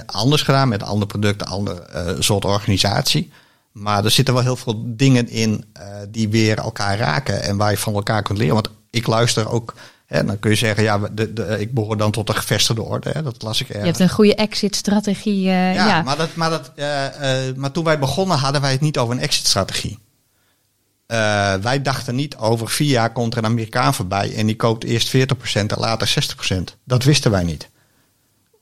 anders gedaan, met andere producten, ander eh, soort organisatie. Maar er zitten wel heel veel dingen in die weer elkaar raken en waar je van elkaar kunt leren. Want ik luister ook, hè, dan kun je zeggen, ja, de, de, ik behoor dan tot de gevestigde orde. Hè, dat las ik Je ergens. hebt een goede exit-strategie. eh, Ja, ja, Maar, dat, maar, dat, maar toen wij begonnen hadden wij het niet over een exit-strategie. Eh, wij dachten niet over vier jaar komt er een Amerikaan voorbij en die koopt eerst 40% en later 60%. Dat wisten wij niet.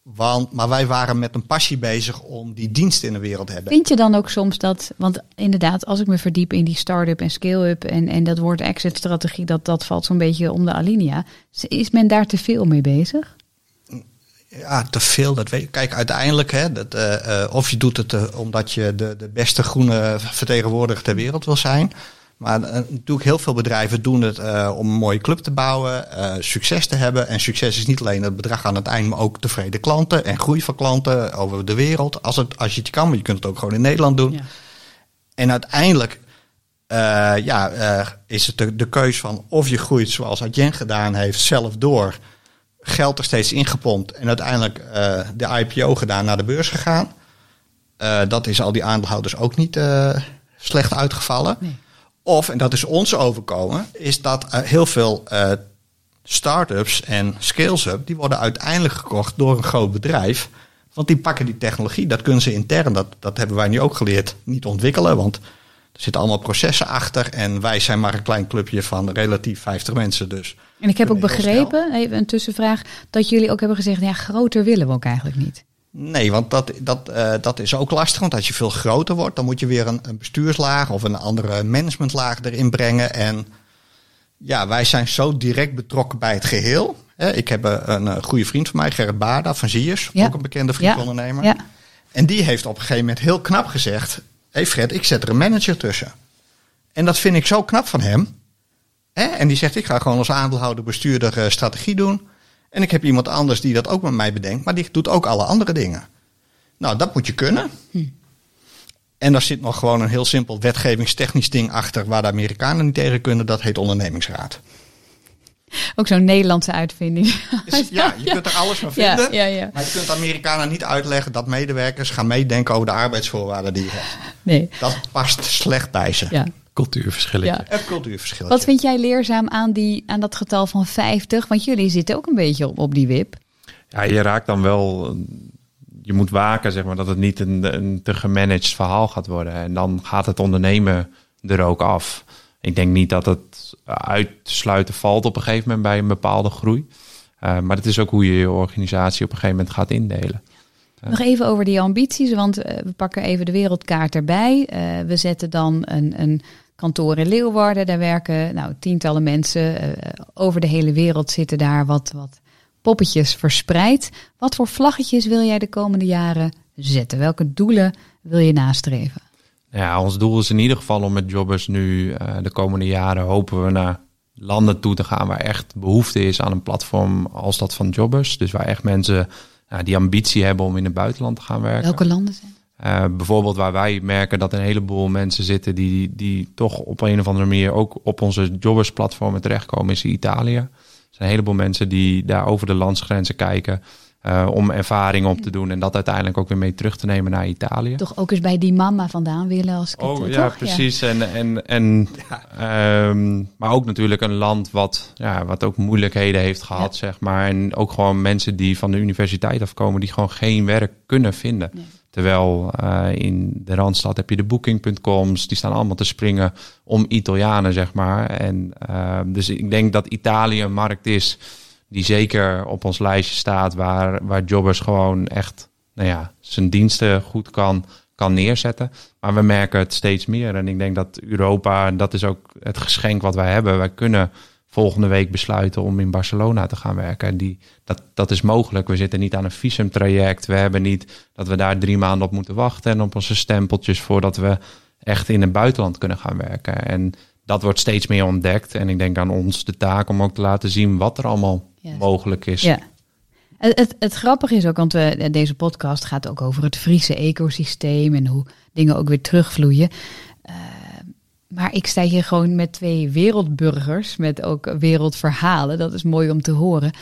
Want, maar wij waren met een passie bezig om die dienst in de wereld te hebben. Vind je dan ook soms dat, want inderdaad, als ik me verdiep in die start-up en scale-up en, en dat woord exit-strategie, dat, dat valt zo'n beetje om de alinea. Is men daar te veel mee bezig? Ja, te veel. Dat weet. Kijk, uiteindelijk, hè, dat, eh, eh, of je doet het omdat je de, de beste groene vertegenwoordiger ter wereld wil zijn. Maar eh, natuurlijk heel veel bedrijven doen het eh, om een mooie club te bouwen, eh, succes te hebben. En succes is niet alleen het bedrag aan het eind, maar ook tevreden klanten en groei van klanten over de wereld. Als, het, als je het kan, maar je kunt het ook gewoon in Nederland doen. Ja. En uiteindelijk ja, is het de, de keus van of je groeit zoals Adyen gedaan heeft, zelf door. Geld er steeds ingepompt en uiteindelijk de IPO gedaan, naar de beurs gegaan. Dat is al die aandeelhouders ook niet slecht uitgevallen. Nee. Of, en dat is ons overkomen, is dat eh, heel veel eh start-ups en scales-up, die worden uiteindelijk gekocht door een groot bedrijf. Want die pakken die technologie, dat kunnen ze intern, dat, dat hebben wij nu ook geleerd, niet ontwikkelen. Want er zitten allemaal processen achter en wij zijn maar een klein clubje van relatief 50 mensen. Dus En ik heb ook begrepen, even een tussenvraag, dat jullie ook hebben gezegd, ja, groter willen we ook eigenlijk niet. Nee, want dat, dat, eh, dat is ook lastig. Want als je veel groter wordt, dan moet je weer een, een bestuurslaag of een andere managementlaag erin brengen. En ja, wij zijn zo direct betrokken bij het geheel. Ik heb eh, een, eh, goede vriend van mij, Gerrit Baarda van Ziers, Ja. ook een bekende vriendondernemer. Ja. En die heeft op een gegeven moment heel knap gezegd: Hé hey Fred, ik zet er een manager tussen. En dat vind ik zo knap van hem. En die zegt: Ik ga gewoon als aandeelhouder bestuurder strategie doen. En ik heb iemand anders die dat ook met mij bedenkt, maar die doet ook alle andere dingen. Nou, dat moet je kunnen. En daar zit nog gewoon een heel simpel wetgevingstechnisch ding achter waar de Amerikanen niet tegen kunnen. Dat heet ondernemingsraad. Ook zo'n Nederlandse uitvinding. Ja, je kunt er alles van Ja, vinden. ja, ja. Maar je kunt Amerikanen niet uitleggen dat medewerkers gaan meedenken over de arbeidsvoorwaarden die je hebt. Nee, Dat past slecht bij ze. ja. Cultuurverschilletje. ja. Het cultuurverschil. Wat vind jij leerzaam aan, die, aan dat getal van 50? Want jullie zitten ook een beetje op, op die wip. Ja, je raakt dan wel. Je moet waken, zeg maar, dat het niet een, een te gemanaged verhaal gaat worden. En dan gaat het ondernemen er ook af. Ik denk niet dat het uit te sluiten valt op een gegeven moment bij een bepaalde groei. Eh, maar het is ook hoe je je organisatie op een gegeven moment gaat indelen. Nog even over die ambities, want eh, we pakken even de wereldkaart erbij. Eh, we zetten dan een, een kantoor in Leeuwarden. Daar werken nou, tientallen mensen. eh, over de hele wereld zitten daar wat, wat poppetjes verspreid. Wat voor vlaggetjes wil jij de komende jaren zetten? Welke doelen wil je nastreven? Ja, ons doel is in ieder geval om met jobbers nu eh, de komende jaren hopen we naar landen toe te gaan waar echt behoefte is aan een platform als dat van jobbers. Dus waar echt mensen die ambitie hebben om in het buitenland te gaan werken. Welke landen zijn? Eh, bijvoorbeeld waar wij merken dat een heleboel mensen zitten die, die toch op een of andere manier ook op onze jobbersplatformen terechtkomen, is Italië. Er zijn een heleboel mensen die daar over de landsgrenzen kijken eh, om ervaring op te doen en dat uiteindelijk ook weer mee terug te nemen naar Italië. Toch ook eens bij die mama vandaan willen als ik het, Oh eh, ja, toch? precies. En, en, en, ehm, maar ook natuurlijk een land wat, ja, wat ook moeilijkheden heeft gehad, zeg maar. En ook gewoon mensen die van de universiteit afkomen, die gewoon geen werk kunnen vinden. Nee. Terwijl eh, in de Randstad heb je de booking.coms, die staan allemaal te springen om Italianen, zeg maar. En ehm, dus ik denk dat Italië een markt is die zeker op ons lijstje staat, waar, waar jobbers gewoon echt, nou ja, zijn diensten goed kan, kan neerzetten. Maar we merken het steeds meer. En ik denk dat Europa, en dat is ook het geschenk wat wij hebben, wij kunnen volgende week besluiten om in Barcelona te gaan werken. En die, dat, dat is mogelijk. We zitten niet aan een visumtraject. We hebben niet dat we daar drie maanden op moeten wachten en op onze stempeltjes voordat we echt in het buitenland kunnen gaan werken. En dat wordt steeds meer ontdekt. En ik denk aan ons de taak om ook te laten zien wat er allemaal mogelijk is. Ja. Het, het, het grappige is ook, want we, deze podcast gaat ook over het Friese ecosysteem en hoe dingen ook weer terugvloeien. Maar ik sta hier gewoon met twee wereldburgers, met ook wereldverhalen. Dat is mooi om te horen.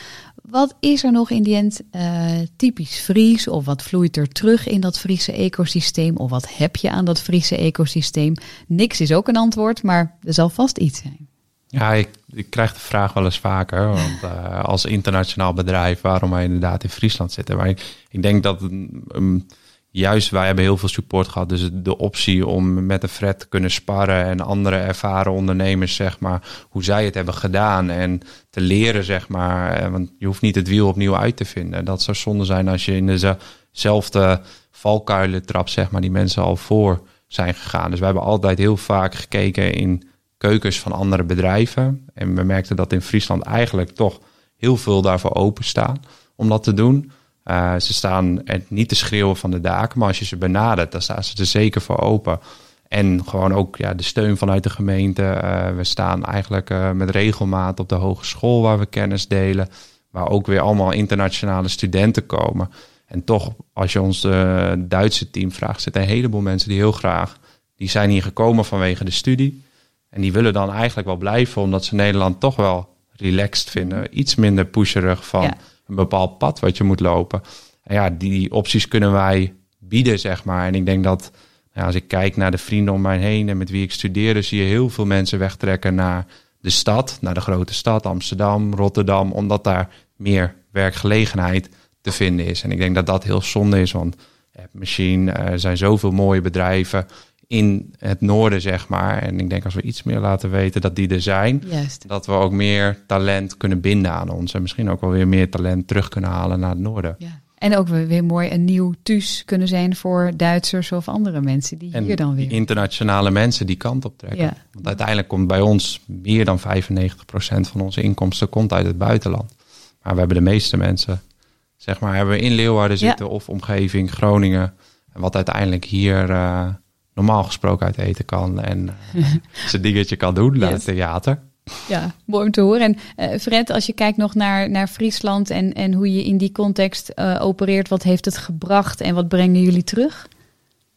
Wat is er nog in die end eh, typisch Fries? Of wat vloeit er terug in dat Friese ecosysteem? Of wat heb je aan dat Friese ecosysteem? Niks is ook een antwoord, maar er zal vast iets zijn. Ja, ik, ik krijg de vraag wel eens vaker. Want eh, als internationaal bedrijf, waarom wij inderdaad in Friesland zitten. Maar ik, denk dat juist wij hebben heel veel support gehad. Dus de optie om met een Fred te kunnen sparren en andere ervaren ondernemers, zeg maar, hoe zij het hebben gedaan. En te leren, zeg maar. Eh, Want je hoeft niet het wiel opnieuw uit te vinden. Dat zou zonde zijn als je in dezelfde valkuilen trapt, zeg maar, die mensen al voor zijn gegaan. Dus we hebben altijd heel vaak gekeken in keukens van andere bedrijven. En we merkten dat in Friesland eigenlijk toch heel veel daarvoor openstaan om dat te doen. Uh, ze staan niet te schreeuwen van de daken, maar als je ze benadert, dan staan ze er zeker voor open. En gewoon ook ja, de steun vanuit de gemeente. Uh, we staan eigenlijk uh, met regelmaat op de hogeschool waar we kennis delen. Waar ook weer allemaal internationale studenten komen. En toch, als je ons Duitse team vraagt, zitten een heleboel mensen die heel graag... Die zijn hier gekomen vanwege de studie. En die willen dan eigenlijk wel blijven, omdat ze Nederland toch wel relaxed vinden. Iets minder pusherig van. Een bepaald pad wat je moet lopen. En ja, die opties kunnen wij bieden, zeg maar. En ik denk dat als ik kijk naar de vrienden om mij heen en met wie ik studeerde, zie je heel veel mensen wegtrekken naar de stad, naar de grote stad, Amsterdam, Rotterdam, omdat daar meer werkgelegenheid te vinden is. En ik denk dat dat heel zonde is, want Machine, er zijn zoveel mooie bedrijven in het noorden, zeg maar. En ik denk als we iets meer laten weten dat die er zijn, Juist. dat we ook meer talent kunnen binden aan ons. En misschien ook wel weer meer talent terug kunnen halen naar het noorden. Ja. En ook weer mooi een nieuw thuis kunnen zijn voor Duitsers of andere mensen die en hier dan weer. Internationale mensen die kant op trekken. Ja. Want uiteindelijk komt bij ons meer dan 95% van onze inkomsten komt uit het buitenland. Maar we hebben de meeste mensen, zeg maar, hebben we in Leeuwarden Ja. zitten of omgeving, Groningen. En wat uiteindelijk hier uh, normaal gesproken uit eten kan en uh, zijn dingetje kan doen naar Yes. het theater. Ja, mooi om te horen. En uh, Fred, als je kijkt nog naar, naar Friesland en, en hoe je in die context uh, opereert, wat heeft het gebracht en wat brengen jullie terug?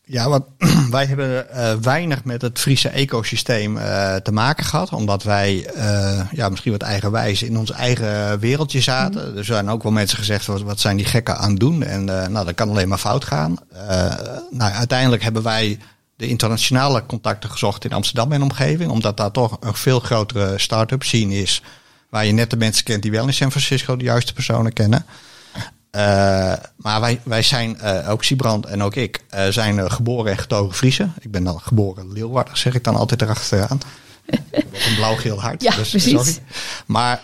Ja, wat, wij hebben uh, weinig met het Friese ecosysteem te maken gehad. Omdat wij ja, misschien wat eigenwijs in ons eigen wereldje zaten. Mm. Er zijn ook wel mensen gezegd, wat, wat zijn die gekken aan het doen? En nou, dat kan alleen maar fout gaan. nou, uiteindelijk hebben wij de internationale contacten gezocht in Amsterdam en omgeving. Omdat daar toch een veel grotere start-up scene is. Waar je net de mensen kent die wel in San Francisco de juiste personen kennen. Uh, maar wij, wij zijn, uh, ook Siebrand en ook ik, uh, zijn geboren en getogen Friese. Ik ben dan geboren Leeuwarden, zeg ik dan altijd erachteraan. een blauw-geel hart. Ja, dus, precies. Sorry. Maar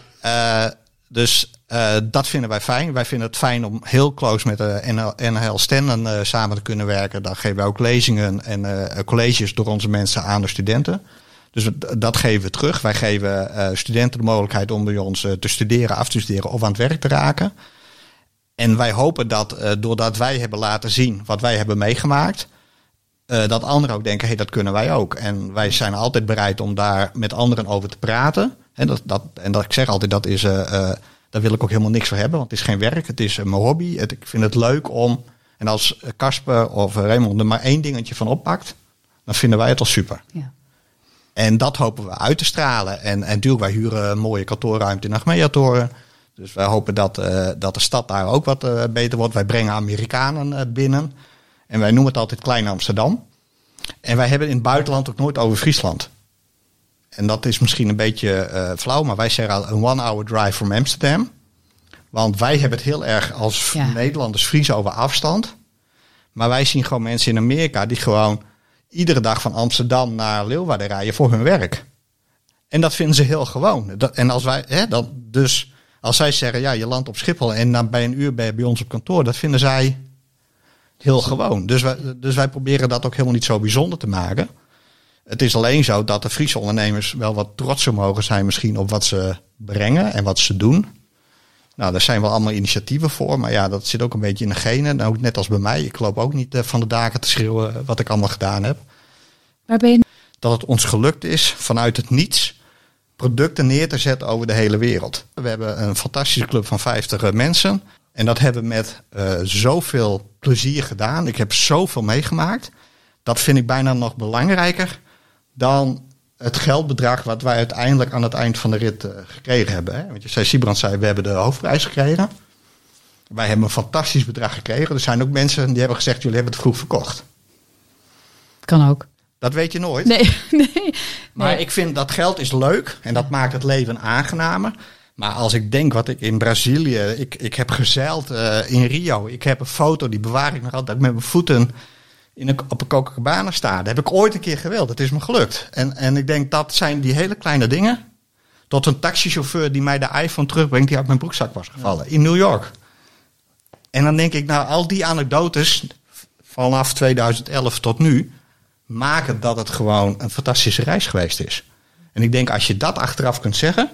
dus uh, dat vinden wij fijn. Wij vinden het fijn om heel close met de NL, NHL Stenden uh, samen te kunnen werken. Daar geven wij ook lezingen en colleges door onze mensen aan de studenten. Dus dat geven we terug. Wij geven studenten de mogelijkheid om bij ons te studeren, af te studeren of aan het werk te raken. En wij hopen dat doordat wij hebben laten zien wat wij hebben meegemaakt, dat anderen ook denken, hé, hey, dat kunnen wij ook. En wij zijn altijd bereid om daar met anderen over te praten. En dat, dat, en dat ik zeg altijd, dat is daar wil ik ook helemaal niks voor hebben, want het is geen werk, het is mijn hobby. Het, ik vind het leuk om, en als Casper of Raymond er maar één dingetje van oppakt, dan vinden wij het al super. Ja. En dat hopen we uit te stralen. En, en natuurlijk, wij huren een mooie kantoorruimte in Achmea-toren. Dus wij hopen dat, uh, dat de stad daar ook wat uh, beter wordt. Wij brengen Amerikanen uh, binnen. En wij noemen het altijd Klein Amsterdam. En wij hebben in het buitenland ook nooit over Friesland. En dat is misschien een beetje uh, flauw, maar wij zeggen al een one-hour drive from Amsterdam. Want wij hebben het heel erg als ja. Nederlanders Fries over afstand. Maar wij zien gewoon mensen in Amerika die gewoon iedere dag van Amsterdam naar Leeuwarden rijden voor hun werk. En dat vinden ze heel gewoon. Dat, en als wij, hè, dan, dus als zij zeggen, ja, je landt op Schiphol en dan bij een uur ben je bij ons op kantoor, dat vinden zij heel gewoon. Dus wij, dus wij proberen dat ook helemaal niet zo bijzonder te maken. Het is alleen zo dat de Friese ondernemers wel wat trotser mogen zijn misschien op wat ze brengen en wat ze doen. Nou, daar zijn wel allemaal initiatieven voor, maar ja, dat zit ook een beetje in de genen. Nou, net als bij mij, ik loop ook niet eh, van de daken te schreeuwen wat ik allemaal gedaan heb. Waar ben je? Dat het ons gelukt is vanuit het niets producten neer te zetten over de hele wereld. We hebben een fantastische club van 50 eh, mensen. En dat hebben we met uh, zoveel plezier gedaan. Ik heb zoveel meegemaakt. Dat vind ik bijna nog belangrijker dan het geldbedrag wat wij uiteindelijk aan het eind van de rit uh, gekregen hebben. Hè? Want je zei, Sibrand zei, we hebben de hoofdprijs gekregen. Wij hebben een fantastisch bedrag gekregen. Er zijn ook mensen die hebben gezegd, jullie hebben het vroeg verkocht. Kan ook. Dat weet je nooit. Nee, nee. Maar ik vind dat geld is leuk en dat maakt het leven aangenamer. Maar als ik denk wat ik in Brazilië, ik, ik heb gezeild uh, in Rio. Ik heb een foto, die bewaar ik nog altijd, met mijn voeten in een, op een Copacabana staan. Dat heb ik ooit een keer gewild. Dat is me gelukt. En, en ik denk dat zijn die hele kleine dingen. Tot een taxichauffeur die mij de iPhone terugbrengt die uit mijn broekzak was gevallen. In New York. En dan denk ik, nou, al die anekdotes vanaf 2011 tot nu maken dat het gewoon een fantastische reis geweest is. En ik denk, als je dat achteraf kunt zeggen,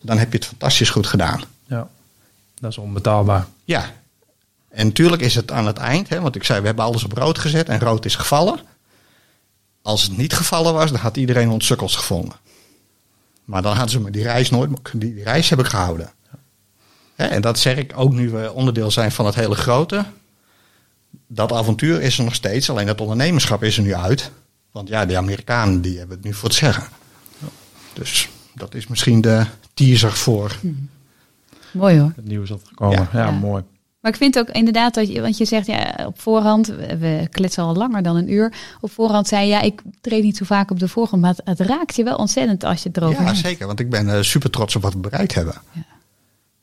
dan heb je het fantastisch goed gedaan. Ja, dat is onbetaalbaar. Ja, en natuurlijk is het aan het eind, hè, want ik zei, we hebben alles op rood gezet en rood is gevallen. Als het niet gevallen was, dan had iedereen ons sukkels gevonden. Maar dan hadden ze me die reis nooit, die, die reis heb ik gehouden. Hè, en dat zeg ik ook nu we onderdeel zijn van het hele grote. Dat avontuur is er nog steeds, alleen dat ondernemerschap is er nu uit. Want ja, de Amerikanen die hebben het nu voor het zeggen. Dus dat is misschien de teaser voor. Hm. Mooi hoor. Het nieuws dat gekomen. Ja, ja, mooi. Maar ik vind ook inderdaad dat je, want je zegt ja, op voorhand, we kletsen al langer dan een uur. Op voorhand zei je, ja, ik treed niet zo vaak op de voorgrond, maar het, raakt je wel ontzettend als je het erover Ja, hebt. zeker, want ik ben uh, super trots op wat we bereikt hebben. Ja.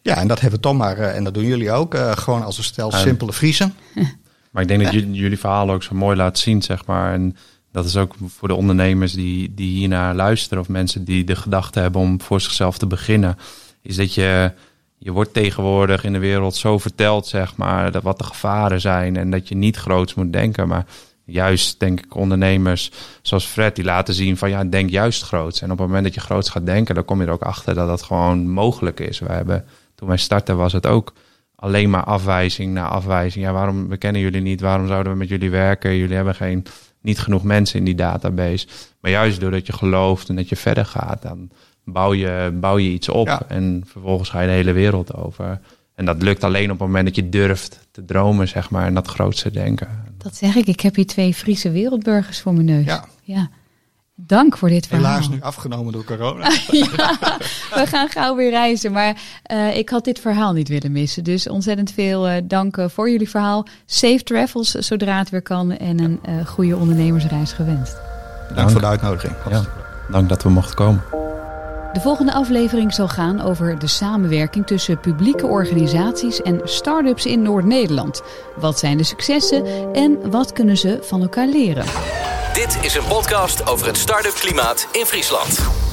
ja en dat hebben we toch maar, uh, en dat doen jullie ook, uh, gewoon als een stel simpele Friesen. maar ik denk dat jullie verhaal ook zo mooi laat zien, zeg maar. En dat is ook voor de ondernemers die, die hiernaar luisteren, of mensen die de gedachte hebben om voor zichzelf te beginnen, is dat je je wordt tegenwoordig in de wereld zo verteld, zeg maar, dat wat de gevaren zijn en dat je niet groots moet denken. Maar juist, denk ik, ondernemers zoals Fred, die laten zien van ja, denk juist groots. En op het moment dat je groots gaat denken, dan kom je er ook achter dat dat gewoon mogelijk is. We hebben, toen wij startten, was het ook alleen maar afwijzing na afwijzing. Ja, waarom we kennen jullie niet? Waarom zouden we met jullie werken? Jullie hebben geen, niet genoeg mensen in die database. Maar juist doordat je gelooft en dat je verder gaat, dan bouw je, bouw je iets op. Ja. En vervolgens ga je de hele wereld over. En dat lukt alleen op het moment dat je durft te dromen, zeg maar, en dat grootste denken. Dat zeg ik. Ik heb hier twee Friese wereldburgers voor mijn neus. Ja. ja. Dank voor dit verhaal. Helaas nu afgenomen door corona. ja, we gaan gauw weer reizen. Maar uh, ik had dit verhaal niet willen missen. Dus ontzettend veel uh, dank uh, voor jullie verhaal. Safe travels zodra het weer kan. En een goede ondernemersreis gewenst. Dank, dank. voor de uitnodiging. Ja, dank dat we mochten komen. De volgende aflevering zal gaan over de samenwerking tussen publieke organisaties en start-ups in Noord-Nederland. Wat zijn de successen en wat kunnen ze van elkaar leren? Dit is een podcast over het start-up klimaat in Friesland.